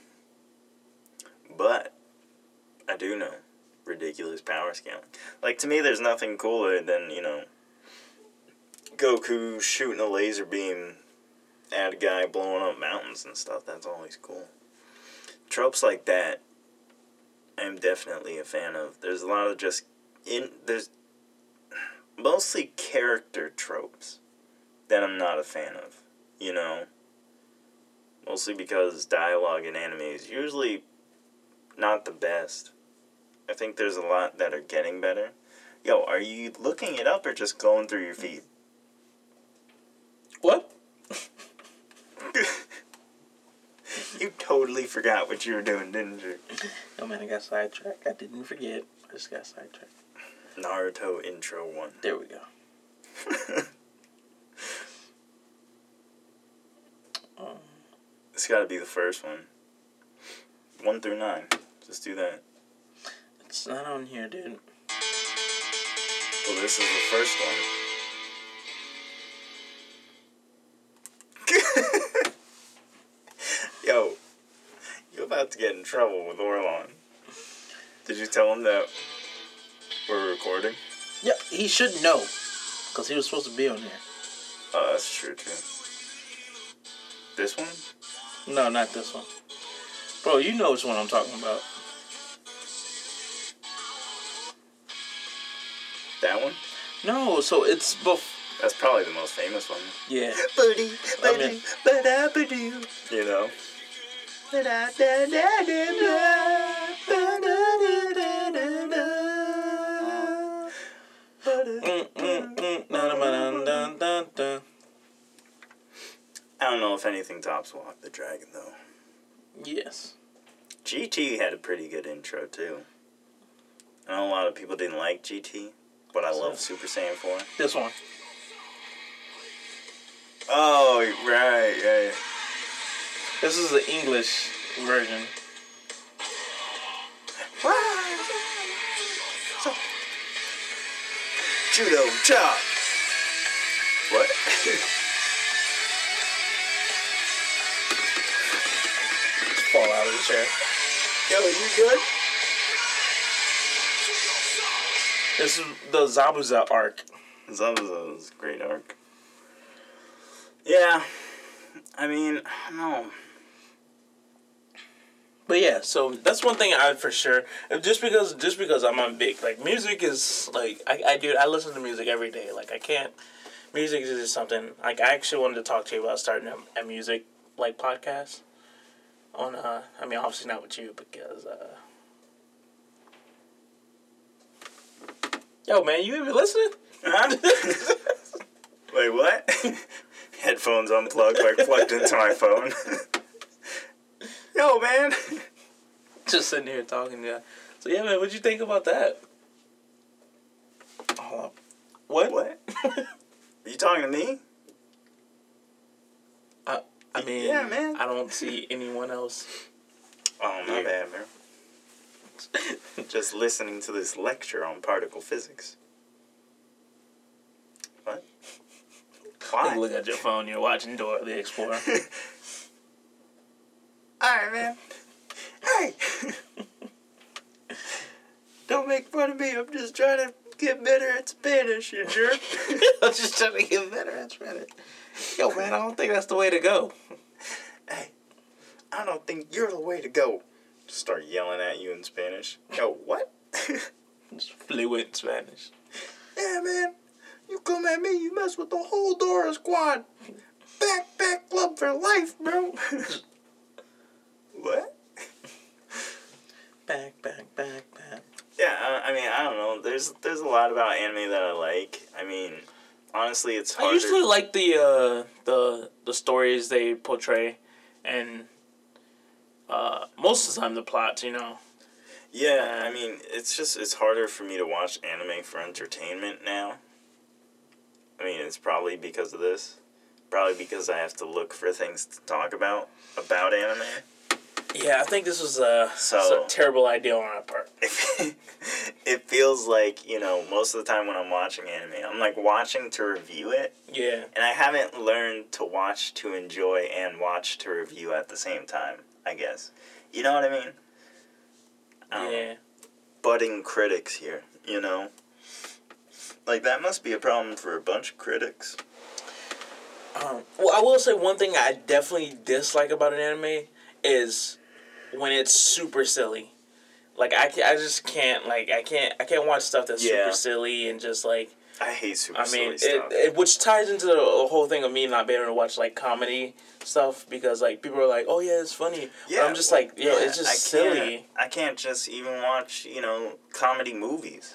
But I do know ridiculous power scaling. Like to me, there's nothing cooler than you know Goku shooting a laser beam at a guy blowing up mountains and stuff. That's always cool. Tropes like that, I'm definitely a fan of. There's a lot of just in there's mostly character tropes that I'm not a fan of. You know mostly because dialogue in anime is usually not the best. I think there's a lot that are getting better. Yo, are you looking it up or just going through your feed? what? you totally forgot what you were doing, didn't you? Oh man, I got sidetracked. I didn't forget. I just got sidetracked. Naruto intro one. There we go. Um, it's got to be the first one. One through nine. Just do that. it's not on here, dude. Well, this is the first one. Yo, you're about to get in trouble with Orlon. Did you tell him that we're recording? Yeah, he should know, cause he was supposed to be on here. Oh, that's true too. This one? No, not this one. Bro, you know which one I'm talking about. No, so it's bef- That's probably the most famous one. yeah. Buddy, I mean- ba-da-ba-doo. You know? I don't know if anything tops Rock the Dragon though. Yes. GT had a pretty good intro too. I know a lot of people didn't like GT, but I love Super Saiyan 4. This one. Oh, right, yeah. This is the English version. Judo chop. What? Fall out of the chair. Yo, are you good? This is the Zabuza arc. Zabuza's great arc. Yeah, I mean, I don't know. But yeah, so that's one thing I for sure. Just because, just because I'm on big like music is like I, I do I listen to music every day. Like I can't. Music is just something like I actually wanted to talk to you about starting a, a music like podcast. On uh, I mean obviously not with you because uh. Yo man, you even listening? Wait, what? Headphones unplugged, like plugged into my phone. Yo, man. Just sitting here talking yeah. So yeah, man, what'd you think about that? Hold up. What? What? Are you talking to me? I, I mean, Yeah, man. I don't see anyone else. Oh, my Yeah. bad, man. Just listening to this lecture on particle physics. What? Why? Look at your phone. You're watching Dora the Explorer. Alright, man. Hey! Don't make fun of me. I'm just trying to get better at Spanish, you jerk. I'm just trying to get better at Spanish. Yo, man, I don't think that's the way to go. hey, I don't think you're the way to go. Just start yelling at you in Spanish. Yo, what? Just fluent Spanish. yeah, man. You come at me, you mess with the whole Dora squad. Back, back club for life, bro. what? Back, back, back, back. Yeah, I, I mean, I don't know. There's there's a lot about anime that I like. I mean, honestly, it's harder. I usually like the uh, the the stories they portray, and uh, most of the time the plots. You know. Yeah, I mean, it's just it's harder for me to watch anime for entertainment now. I mean, it's probably because of this. Probably because I have to look for things to talk about about anime. Yeah, I think this was a, So- a terrible idea on our part. it feels like, you know, most of the time when I'm watching anime, I'm like watching to review it, Yeah. and I haven't learned to watch to enjoy and watch to review at the same time, I guess. You know what I mean? I. Yeah. budding critics here, you know? Like, that must be a problem for a bunch of critics. Um, well, I will say one thing I definitely dislike about an anime is when it's super silly. Like I, I just can't like I can't I can't watch stuff that's Yeah. super silly and just like I hate super I mean it, it which ties into the whole thing of me not being able to watch like comedy stuff because like people are like oh yeah it's funny yeah I'm just like yo it's just I silly I can't just even watch, you know, comedy movies.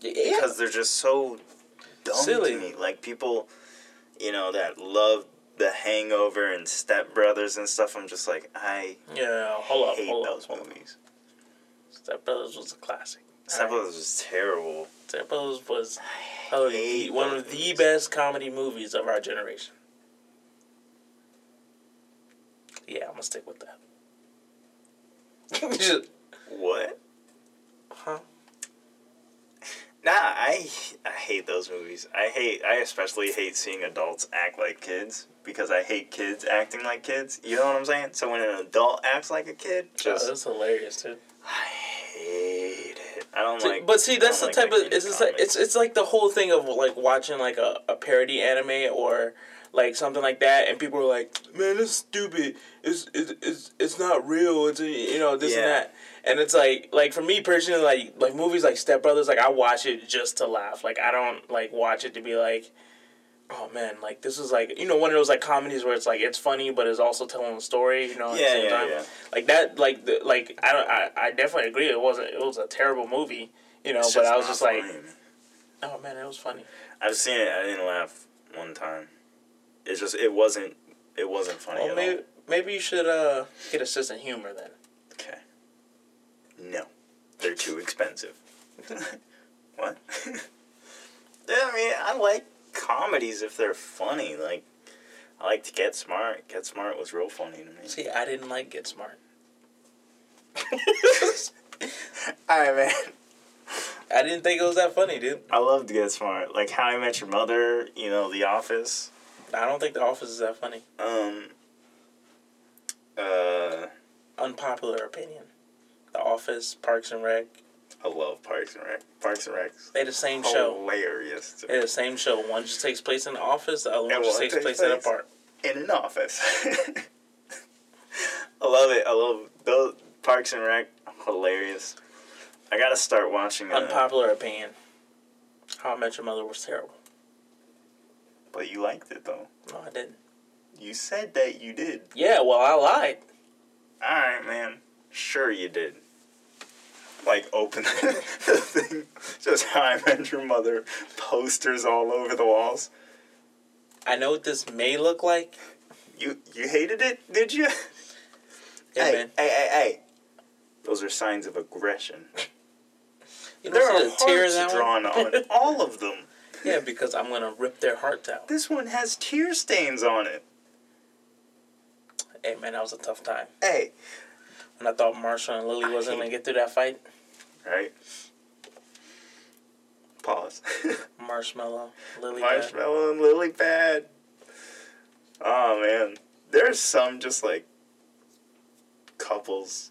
yeah Because they're just so dumb Silly. to me. Like, people, you know, that love The Hangover and Step Brothers and stuff, I'm just like, I yeah hold up hate hold up those hold up. movies. Step Brothers was a classic Step. Brothers was terrible. Step Brothers was probably oh, the, one of the best comedy movies of our generation. Yeah, I'm gonna stick with that. Just- What? huh? Nah, I I hate those movies. I hate I especially hate seeing adults act like kids because I hate kids acting like kids. You know what I'm saying? So when an adult acts like a kid, Oh, just that's hilarious, dude. I. I don't See, like. but see, that's the don't type of it's like, it's it's like the whole thing of like watching like a, a parody anime or like something like that, and people are like, "Man, it's stupid. It's it's it's, it's not real. It's you know this and that." And it's like like for me personally, like like movies like Step Brothers, like I watch it just to laugh. Like I don't like watch it to be like. Oh man, like this is like you know one of those like comedies where it's like it's funny but it's also telling a story, you know. At the Yeah, same yeah, time. yeah. Like that, like the, like I don't, I, I definitely agree. It wasn't. It was a terrible movie, you know. It's but I was just like, oh man, it was funny. I've seen it. I didn't laugh one time. It's just it wasn't it wasn't funny Well, at maybe all. maybe you should uh get assistant humor then. Okay. No, they're too expensive. what? yeah, I mean, I like comedies if they're funny. Like, I like to Get Smart. Get Smart was real funny to me. See, I didn't like Get Smart. All right, man. I didn't think it was that funny, dude. I love to Get Smart. Like How I Met Your Mother. You know, The Office. I don't think The Office is that funny. Um. Uh, Unpopular opinion. The Office, Parks and Rec, I love Parks and Rec. Parks and Rec. they the same show. Hilarious. to They're the same show. One just takes place in the office. The other one just takes takes place in a park. in an office. I love it. I love those. Parks and Rec, hilarious. I gotta start watching. Uh, Unpopular opinion. How I Met Your Mother was terrible. but you liked it though. No, I didn't. You said that you did. Yeah, well, I lied. All right, man. Sure, you did. Like open the thing, just how I met your mother posters all over the walls. I know what this may look like. You you hated it, did you? Yeah, hey, man. hey, hey, hey! Those are signs of aggression. You There are see the tear hearts that drawn on all of them. yeah, because I'm gonna rip their hearts out. This one has tear stains on it. Hey, man, that was a tough time. Hey, When I thought Marshall and Lily wasn't gonna get through that fight. right? Pause. Marshmallow, Lily. Pad. Marshmallow and lily pad. Oh man, there's some just like couples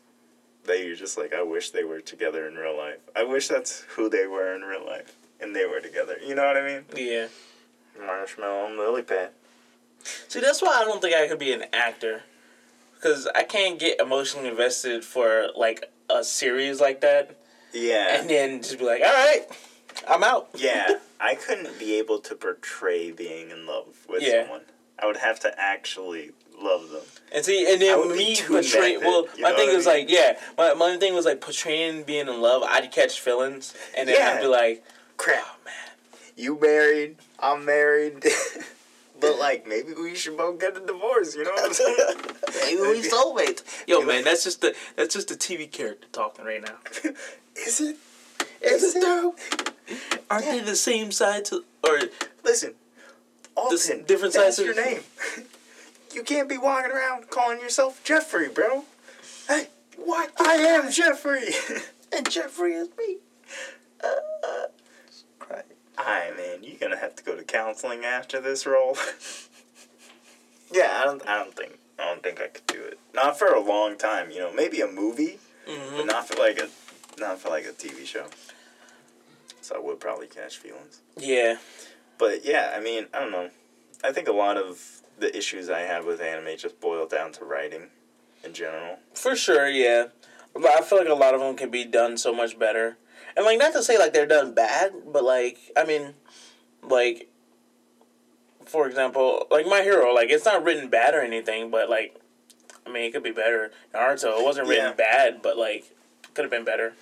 that you're just like, I wish they were together in real life. I wish that's who they were in real life, and they were together. You know what I mean? Yeah. Marshmallow and lily pad. See, that's why I don't think I could be an actor. Because I can't get emotionally invested for, like, a series like that. Yeah. And then just be like, all right, I'm out. yeah, I couldn't be able to portray being in love with Yeah. someone. I would have to actually love them. And see, and then me too portray. Well, you my thing was mean? like, yeah, my, my thing was like portraying being in love. I'd catch feelings, and then Yeah. I'd be like, Crap. oh man, you married, I'm married. but like maybe we should both get a divorce, you know what I'm saying? maybe we soulmates. Yo, man, that's just the that's just the TV character talking right now. Is it? Is it though? Aren't they the same side to or Listen, s- Alton, different that's sides of- your name. you can't be walking around calling yourself Jeffrey, bro. Hey, what? I am Jeffrey. and Jeffrey is me. Right. Alright, man, you're gonna have to go to counseling after this role. yeah, I don't. I don't think. I don't think I could do it. Not for a long time. You know, maybe a movie, but Mm-hmm. not for like a, not for like a TV show. So I would probably catch feelings. Yeah, But yeah, I mean, I don't know. I think a lot of the issues I have with anime just boil down to writing, in general. for sure. Yeah, I feel like a lot of them can be done so much better. And like, not to say like they're done bad, but like, I mean, like, for example, like My Hero, like it's not written bad or anything, but like, I mean, it could be better. Naruto, it wasn't written Yeah. bad, but like, could have been better.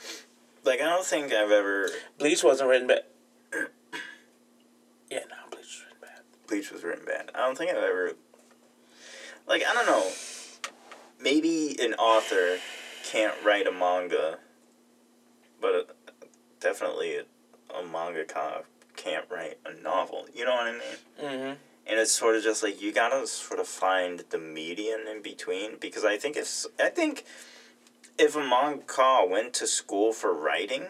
Like I don't think I've ever Bleach wasn't written bad. yeah, no, Bleach was written bad. Bleach was written bad. I don't think I've ever like I don't know. Maybe an author can't write a manga, but definitely a, a mangaka can't write a novel. You know what I mean? Mm-hmm. and it's sort of just like you gotta sort of find the median in between because I think if I think if a mangaka went to school for writing,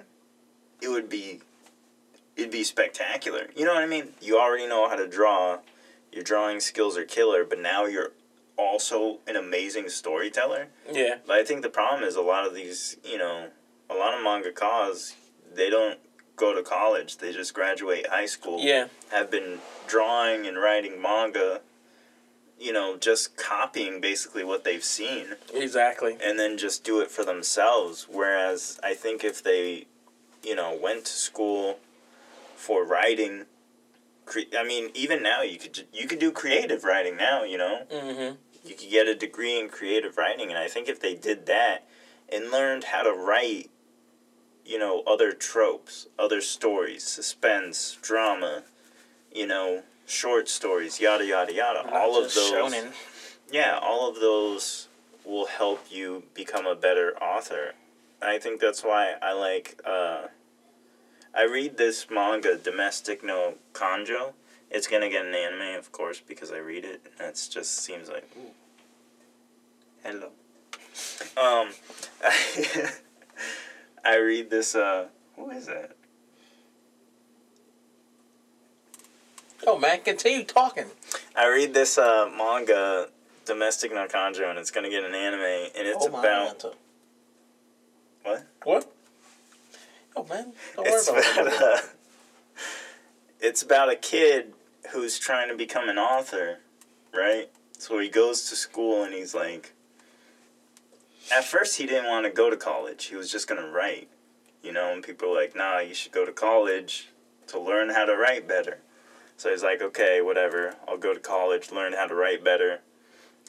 it would be it'd be spectacular. You know what I mean? You already know how to draw, your drawing skills are killer, but now you're also an amazing storyteller. Yeah. But I think the problem is a lot of these, you know, a lot of mangakas, they don't go to college. They just graduate high school Yeah. have been drawing and writing manga, you know, just copying basically what they've seen Exactly. and then just do it for themselves. Whereas I think if they, you know, went to school for writing, cre- I mean, even now you could you could do creative writing now. You know, Mm-hmm. you could get a degree in creative writing, and I think if they did that and learned how to write, you know, other tropes, other stories, suspense, drama, you know, short stories, yada yada yada, all of those, Shonen. yeah, all of those will help you become a better author. I think that's why I like. Uh, I read this manga, Domestic No Kanjo. It's gonna get an anime, of course, because I read it. And it just seems like, ooh, hello. Um, I, read this. Uh, who is that? Oh man, continue talking. I read this uh, manga, Domestic No and it's gonna get an anime, and it's oh, about Atlanta. what? What? Oh man, don't worry It's about about it. a, it's about a kid who's trying to become an author, right? So he goes to school and he's like, at first he didn't want to go to college. He was just gonna write, you know. And people were like, "Nah, you should go to college to learn how to write better." So he's like, "Okay, whatever. I'll go to college, learn how to write better."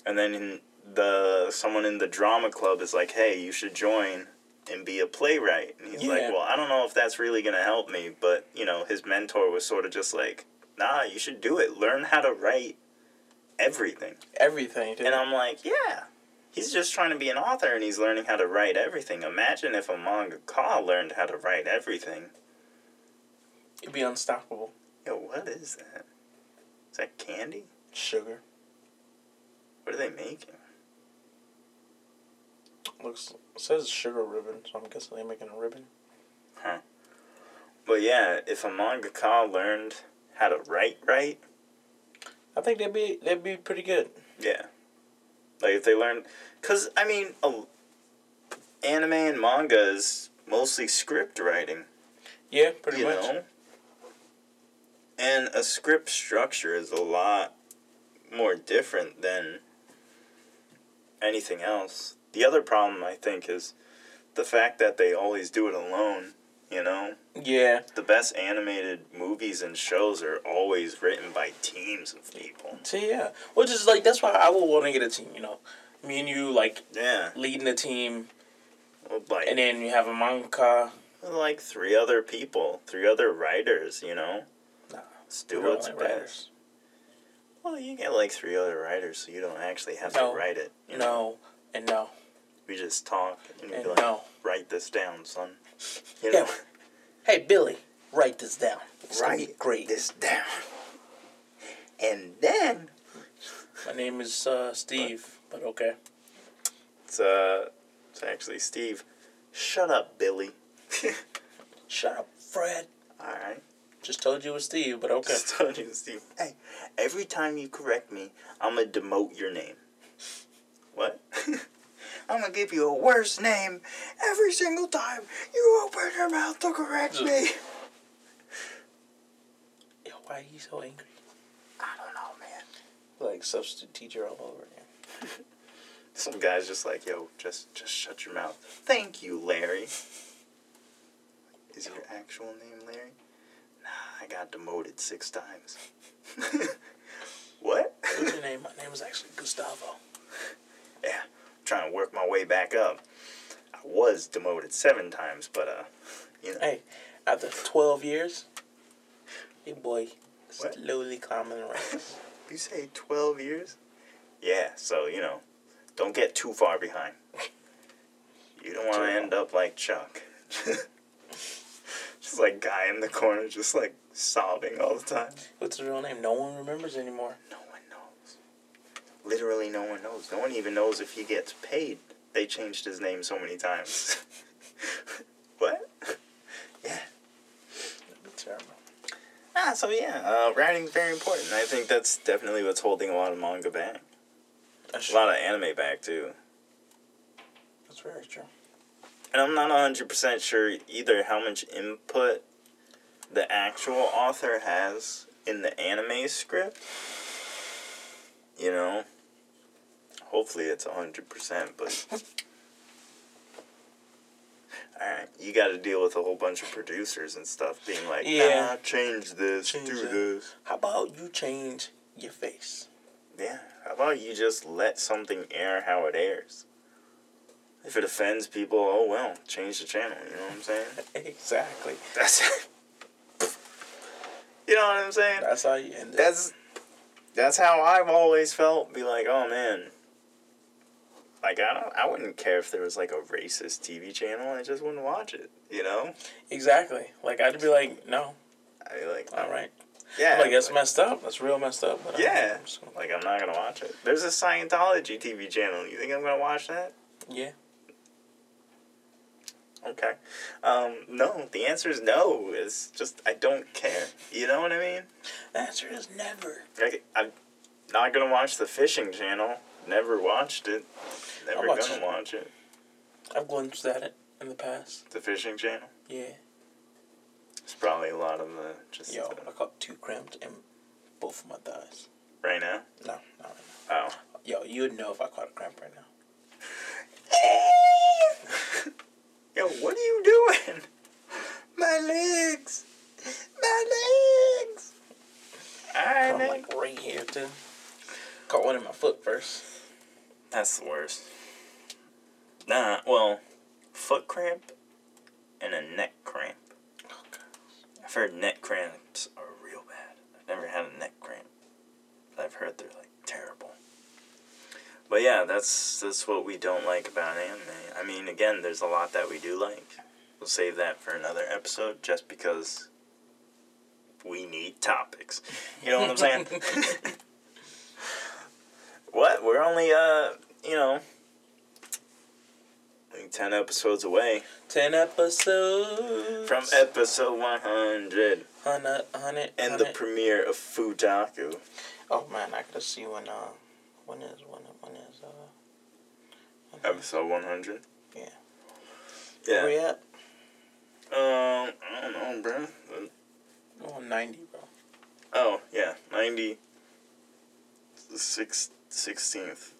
And then the someone in the drama club is like, "Hey, you should join." And be a playwright. And he's like, Well, I don't know if that's really going to help me. But, you know, his mentor was sort of just like, Nah, you should do it. Learn how to write everything. Everything. Dude. And I'm like, yeah. He's just trying to be an author and he's learning how to write everything. Imagine if a manga mangaka learned how to write everything. It'd be unstoppable. Yo, what is that? Is that candy? Sugar. What are they making? Looks says sugar ribbon, so I'm guessing they're making a ribbon. Huh. But yeah, if a manga mangaka learned how to write right, I think they'd be they'd be pretty good. yeah. Like if they learn, cause I mean, a, anime and manga is mostly script writing. Yeah, pretty you much. know? And a script structure is a lot more different than anything else. The other problem I think is the fact that they always do it alone, you know? Yeah, The best animated movies and shows are always written by teams of people. see, yeah, which is like that's why I would want to get a team. You know, me and you like Yeah. leading the team, Well, Like, and then you have a mangaka. like three other people, three other writers, you know? Nah, Let's do what's best. writers. Well, you get like three other writers, so you don't actually have No. to write it. You know? No, and no, We just talk and you and be like, no. write this down, son. You Yeah. Hey Billy, write this down. It's write great. this down. And then My name is uh, Steve, but okay. it's uh, it's actually Steve. Shut up, Billy. Shut up, Fred. All right. Just told you it was Steve, but okay. Just told you, it was Steve. Hey, every time you correct me, I'm gonna demote your name. What? I'm gonna give you a worse name every single time you open your mouth to correct me. Yo, why are you so angry? I don't know, man. Like substitute teacher all over again. Some guy's just like, yo, just just shut your mouth. Thank you, Larry. Is your actual name Larry? Nah, I got demoted six times. what? What's your name? My name is actually Gustavo. Trying to work my way back up. I was demoted seven times, but uh, you know, Hey, after 12 years, your boy What? slowly climbing ranks. you say twelve years? Yeah, so you know, don't get too far behind. You don't want to end up like Chuck. just like guy in the corner, just like sobbing all the time. What's his real name? No one remembers anymore. No. Literally, no one knows. No one even knows if he gets paid. They changed his name so many times. what? Yeah. That'd be terrible. Ah, so yeah, uh, writing's very important. I think that's definitely what's holding a lot of manga back. That's, A lot of anime back too. that's very true. And I'm not 100% sure either how much input the actual author has in the anime script. You know? Hopefully it's 100%, but. Alright, you gotta deal with a whole bunch of producers and stuff being like, Yeah. nah, change this, Change do that." this. How about you change your face? Yeah, how about you just let something air how it airs? If it offends people, oh well, change the channel, you know what I'm saying? Exactly. That's it. You know what I'm saying? That's how you end it. That's that's how I've always felt. Be like, oh man. Like I don't I wouldn't care if there was like a racist TV channel, I just wouldn't watch it. You know? Exactly. Like, I'd be like, no, I'd be like, all right. Yeah. like, that's like, messed up. That's real messed up. But I'm- Yeah. I'm just like I'm not gonna watch it. There's a Scientology TV channel. You think I'm gonna watch that? yeah. Okay. Um, no, the answer is no. It's just I don't care. You know what I mean? The answer is never. I'm not gonna watch the fishing channel. Never watched it. Never watch gonna it. watch it. I've glimpsed at it in the past. The fishing channel. Yeah. It's probably a lot of the just Yo, uh, I got two cramps in both of my thighs. right now. No, not right now. Oh. Yo, you would know if I caught a cramp right now. Yo, what are you doing? My legs. My legs. I'm like right here too. Caught one in my foot first. That's the worst. Nah, well, foot cramp and a neck cramp. Oh, I've heard neck cramps are real bad. I've never had a neck cramp. But I've heard they're like terrible. But yeah, that's that's what we don't like about anime. I mean, again, there's a lot that we do like. We'll save that for another episode just because we need topics. You know what I'm saying? what? We're only uh, you know, 10 episodes away Ten episodes. from episode 100. Hundred, hundred, and the premiere of Fudaku. Oh man, I gotta see when uh when is when when is uh Episode 100? Yeah. Yeah. where we at? Um, I don't know, bro. Oh, 90, bro. Oh, yeah. 90. Six, 16th.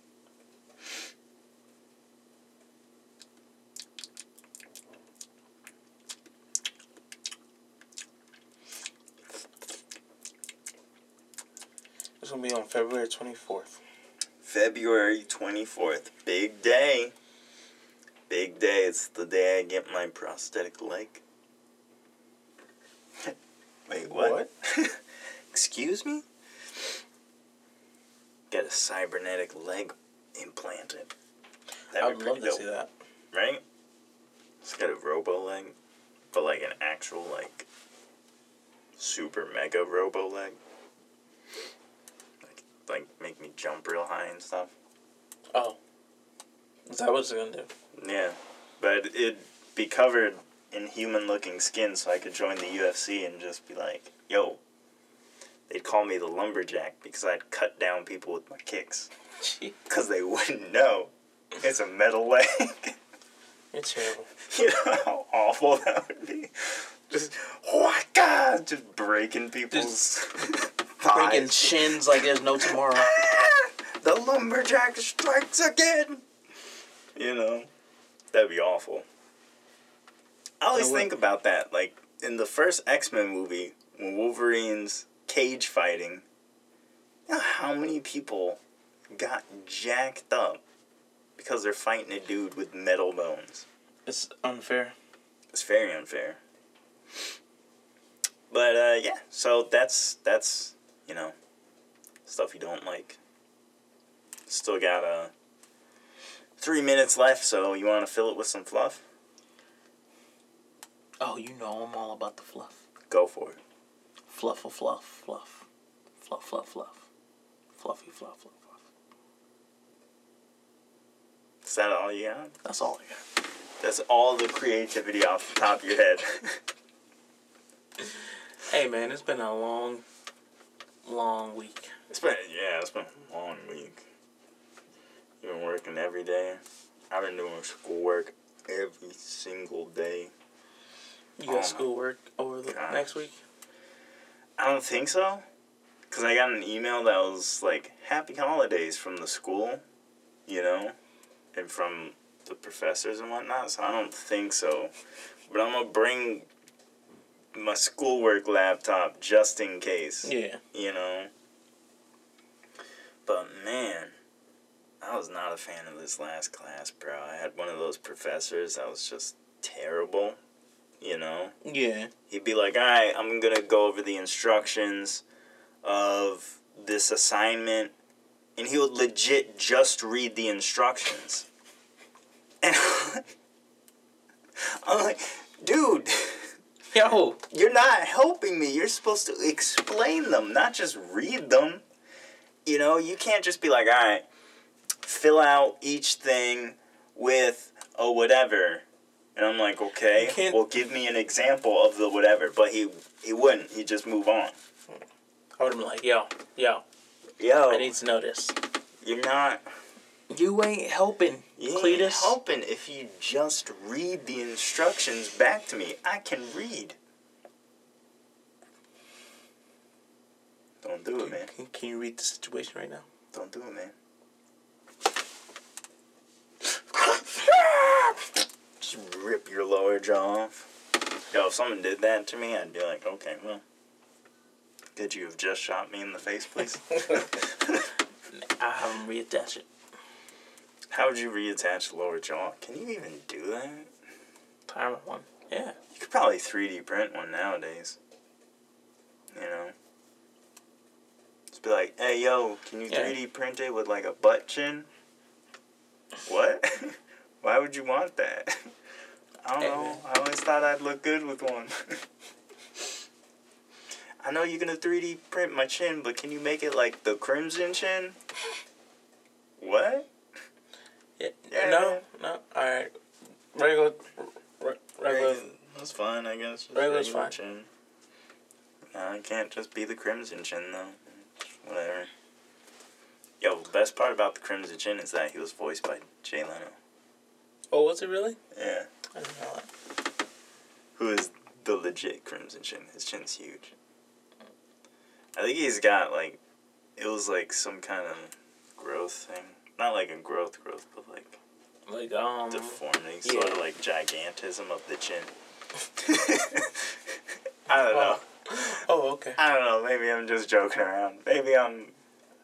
It's gonna be on February twenty fourth. February 24th. Big day. Big day. It's the day I get my prosthetic leg. Wait, what? Excuse me? Get a cybernetic leg implanted. I That'd would be love pretty to dope, see that. right? It's got a robo leg, but like an actual like super mega robo leg. Like, like make me jump real high and stuff. Oh. Is that what it's gonna do? Yeah, but it'd be covered in human looking skin, so I could join the UFC and just be like, yo. They'd call me the lumberjack because I'd cut down people with my kicks. Because they wouldn't know. It's a metal leg. you're terrible. you know how awful that would be? Just, whacka! Just breaking people's Breaking shins like there's no tomorrow. Ah! the lumberjack strikes again. You know, that'd be awful. I always think about that. Like in the first X Men movie, when Wolverine's cage fighting, you know how many people got jacked up because they're fighting a dude with metal bones? It's unfair. It's very unfair. But uh, yeah, so that's that's you know stuff you don't like. Still got uh three minutes left, so you want to fill it with some fluff? Oh, you know I'm all about the fluff. Go for it. Fluff, fluff, fluff, fluff, fluff, fluff, fluff, fluffy, fluff, fluff, fluff. Is that all you got? That's all I got. That's all the creativity off the top of your head. Hey man, it's been a long, long week. it's been yeah, it's been a long week. You've been working every day. I've been doing schoolwork every single day. You Oh, got schoolwork over the God. next week? I don't think so. Because I got an email that was like, Happy Holidays from the school, you know, and from the professors and whatnot. So I don't think so. But I'm going to bring my schoolwork laptop just in case, Yeah. you know. But man, I was not a fan of this last class, bro. I had one of those professors that was just terrible, you know Yeah. he'd be like, "All right, I'm gonna go over the instructions of this assignment," and he would legit just read the instructions. And I'm like, "Dude, Yo. you're not helping me. You're supposed to explain them, not just read them. You know, you can't just be like, all right, fill out each thing with a whatever. And I'm like, okay, well, give me an example of the whatever. But he he wouldn't. He'd just move on. I would have been like, yo, yo, Yo, I need to know this. you're not. You ain't helping, You ain't helping if you just read the instructions back to me. I can read. Don't do it, man. Can, can you read the situation right now? Don't do it, man. Just rip your lower jaw off. Yo, if someone did that to me, I'd be like, okay, well, could you have just shot me in the face, please? I have them reattach it. How would you reattach the lower jaw? Can you even do that? Time one. Yeah. You could probably 3D print one nowadays. You know? Just be like, hey, yo, can you Yeah. 3D print it with like a butt chin? What? Why would you want that? I don't Hey, know. man. I always thought I'd look good with one. I know you're gonna 3D print my chin, but can you make it like the crimson chin? What? Yeah. Yeah. No. No. All right. Regular. re- Regular. That's fine, I guess. Just Regular's regular fine. Chin. No, it can't just be the crimson chin though. Whatever. Yo, the best part about the crimson chin is that he was voiced by Jay Leno. Oh, was it really? Yeah. Know. Who is the legit crimson chin? His chin's huge. I think he's got like, it was like some kind of growth thing. Not like a growth growth, but like Like um. deformity, sort of like gigantism of the chin. I don't know. Oh, okay. I don't know. Maybe I'm just joking around. Maybe I'm.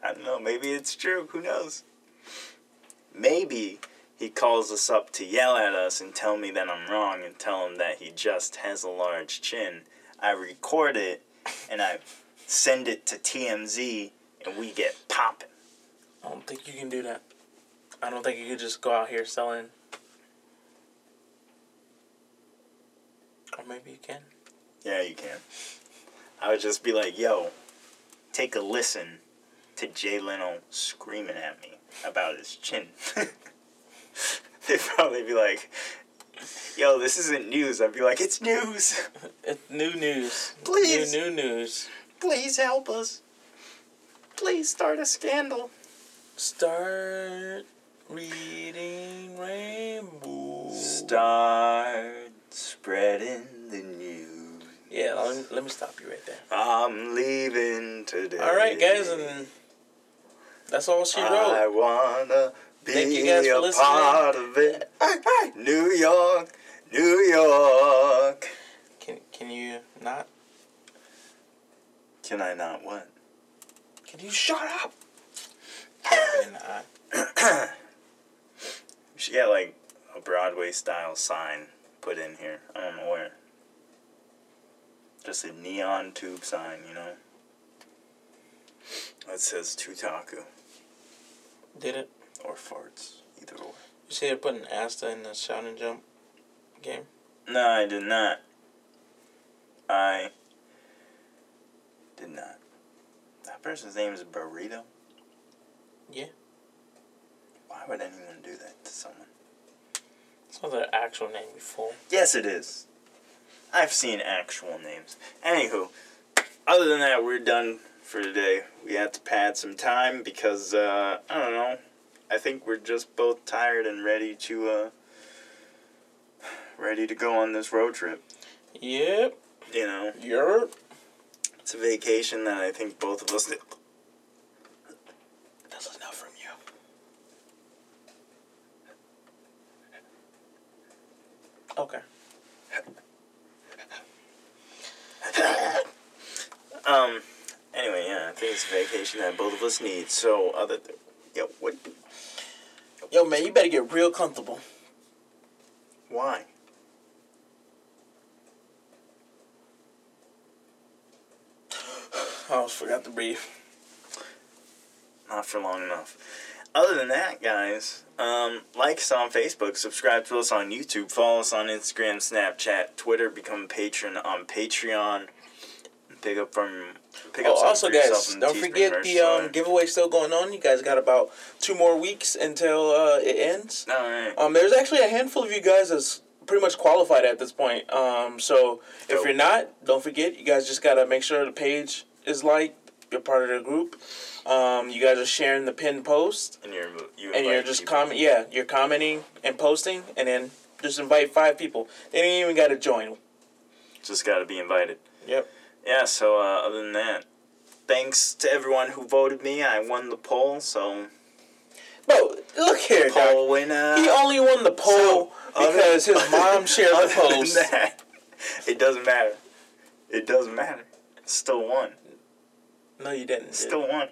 I don't know. Maybe it's true. Who knows? Maybe he calls us up to yell at us and tell me that I'm wrong and tell him that he just has a large chin. I record it and I send it to TMZ and we get popping. I don't think you can do that. I don't think you could just go out here selling. Or maybe you can. Yeah, you can. I would just be like, yo, take a listen to Jay Leno screaming at me about his chin. They'd probably be like, yo, this isn't news. I'd be like, it's news. It's new news. Please. New, new news. Please help us. Please start a scandal. Start reading Rainbow. Start spreading the news. Yeah, let me, let me stop you right there. I'm leaving today. All right, guys, and that's all she wrote. I wanna Thank you guys for listening. part of it. New York, New York. Can can you not? Can I not what? Can you shut up? Can I? We should get like a Broadway style sign put in here. I don't know where. Just a neon tube sign, you know. That says Tutaku Did it? Or farts, either way. You see, they're putting Asta in the Shonen Jump game. No, I did not. I did not. That person's name is Burrito. Yeah. Why would anyone do that to someone? It's not their actual name before. Yes, it is. I've seen actual names. Anywho, other than that, we're done for today. We had to pad some time because uh, I don't know. I think we're just both tired and ready to uh, ready to go on this road trip. Yep. You know, Yep. it's a vacation that I think both of us. That's enough from you. Okay. Um. Anyway, yeah, I think it's a vacation that both of us need. So, other, th- yo, what? Yo, man, you better get real comfortable. Why? I almost forgot to breathe. not for long enough. Other than that, guys, um, like us on Facebook, subscribe to us on YouTube, follow us on Instagram, Snapchat, Twitter, become a patron on Patreon. Pick up from pick up Oh, something also, guys, don't forget the um, giveaway still going on. You guys got about two more weeks until uh, it ends. All right. Um, there's actually a handful of you guys that's pretty much qualified at this point. Um, so if you're not, don't forget. You guys just gotta make sure the page is liked. You're part of the group. Um, you guys are sharing the pinned post, and you're you and you're just people. comment. Yeah, you're commenting and posting, and then just invite five people. They ain't even gotta join. Just got to be invited. Yep. Yeah. So uh, other than that, thanks to everyone who voted me. I won the poll. So Bro, look here. Poll winner. He only won the poll So, other- because his mom shared the post. that, it doesn't matter. It doesn't matter. Still won. No, you didn't. Still won.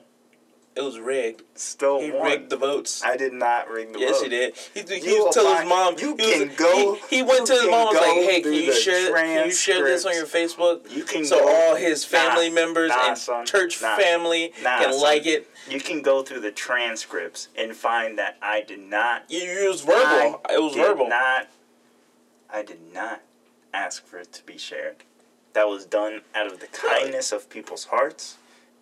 It was rigged. Still He won. rigged the votes. I did not rig the votes. Yes, he did. He, he was telling his mom. you he was- can go- He, he went to his mom and was like, "Hey, can you share? Can you share this on your Facebook? You can So go, all his family Nah, members nah, and son. church Nah. family can son. like it. You can go through the transcripts and find that I did not. You used verbal. I it was did verbal. Not. I did not ask for it to be shared. That was done out of the kindness of people's hearts,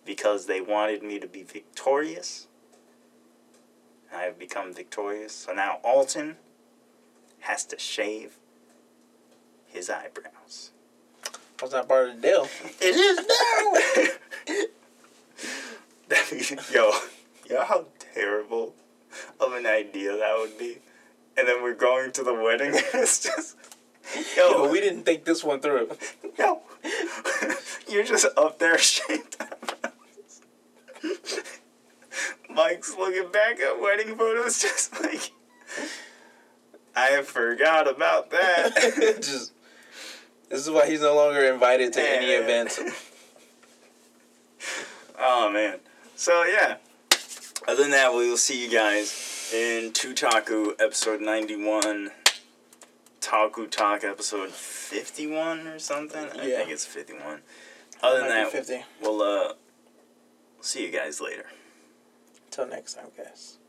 because they wanted me to be victorious. I have become victorious. So now Alton has to shave his eyebrows. Was that part of the deal? It is now. Yo, you know how terrible of an idea that would be. And then we're going to the wedding, and it's just, Yo, yo, we didn't think this one through. No. you're just up there shaved. Mike's looking back at wedding photos, just like I forgot about that. Just this is why he's no longer invited to any Yeah. events. Oh man. So yeah. Other than that, we will see you guys in Tutaku episode ninety one. Taku Talk episode fifty one or something. I think it's fifty one. Other than that, 50. we'll uh see you guys later. Till next time, guys.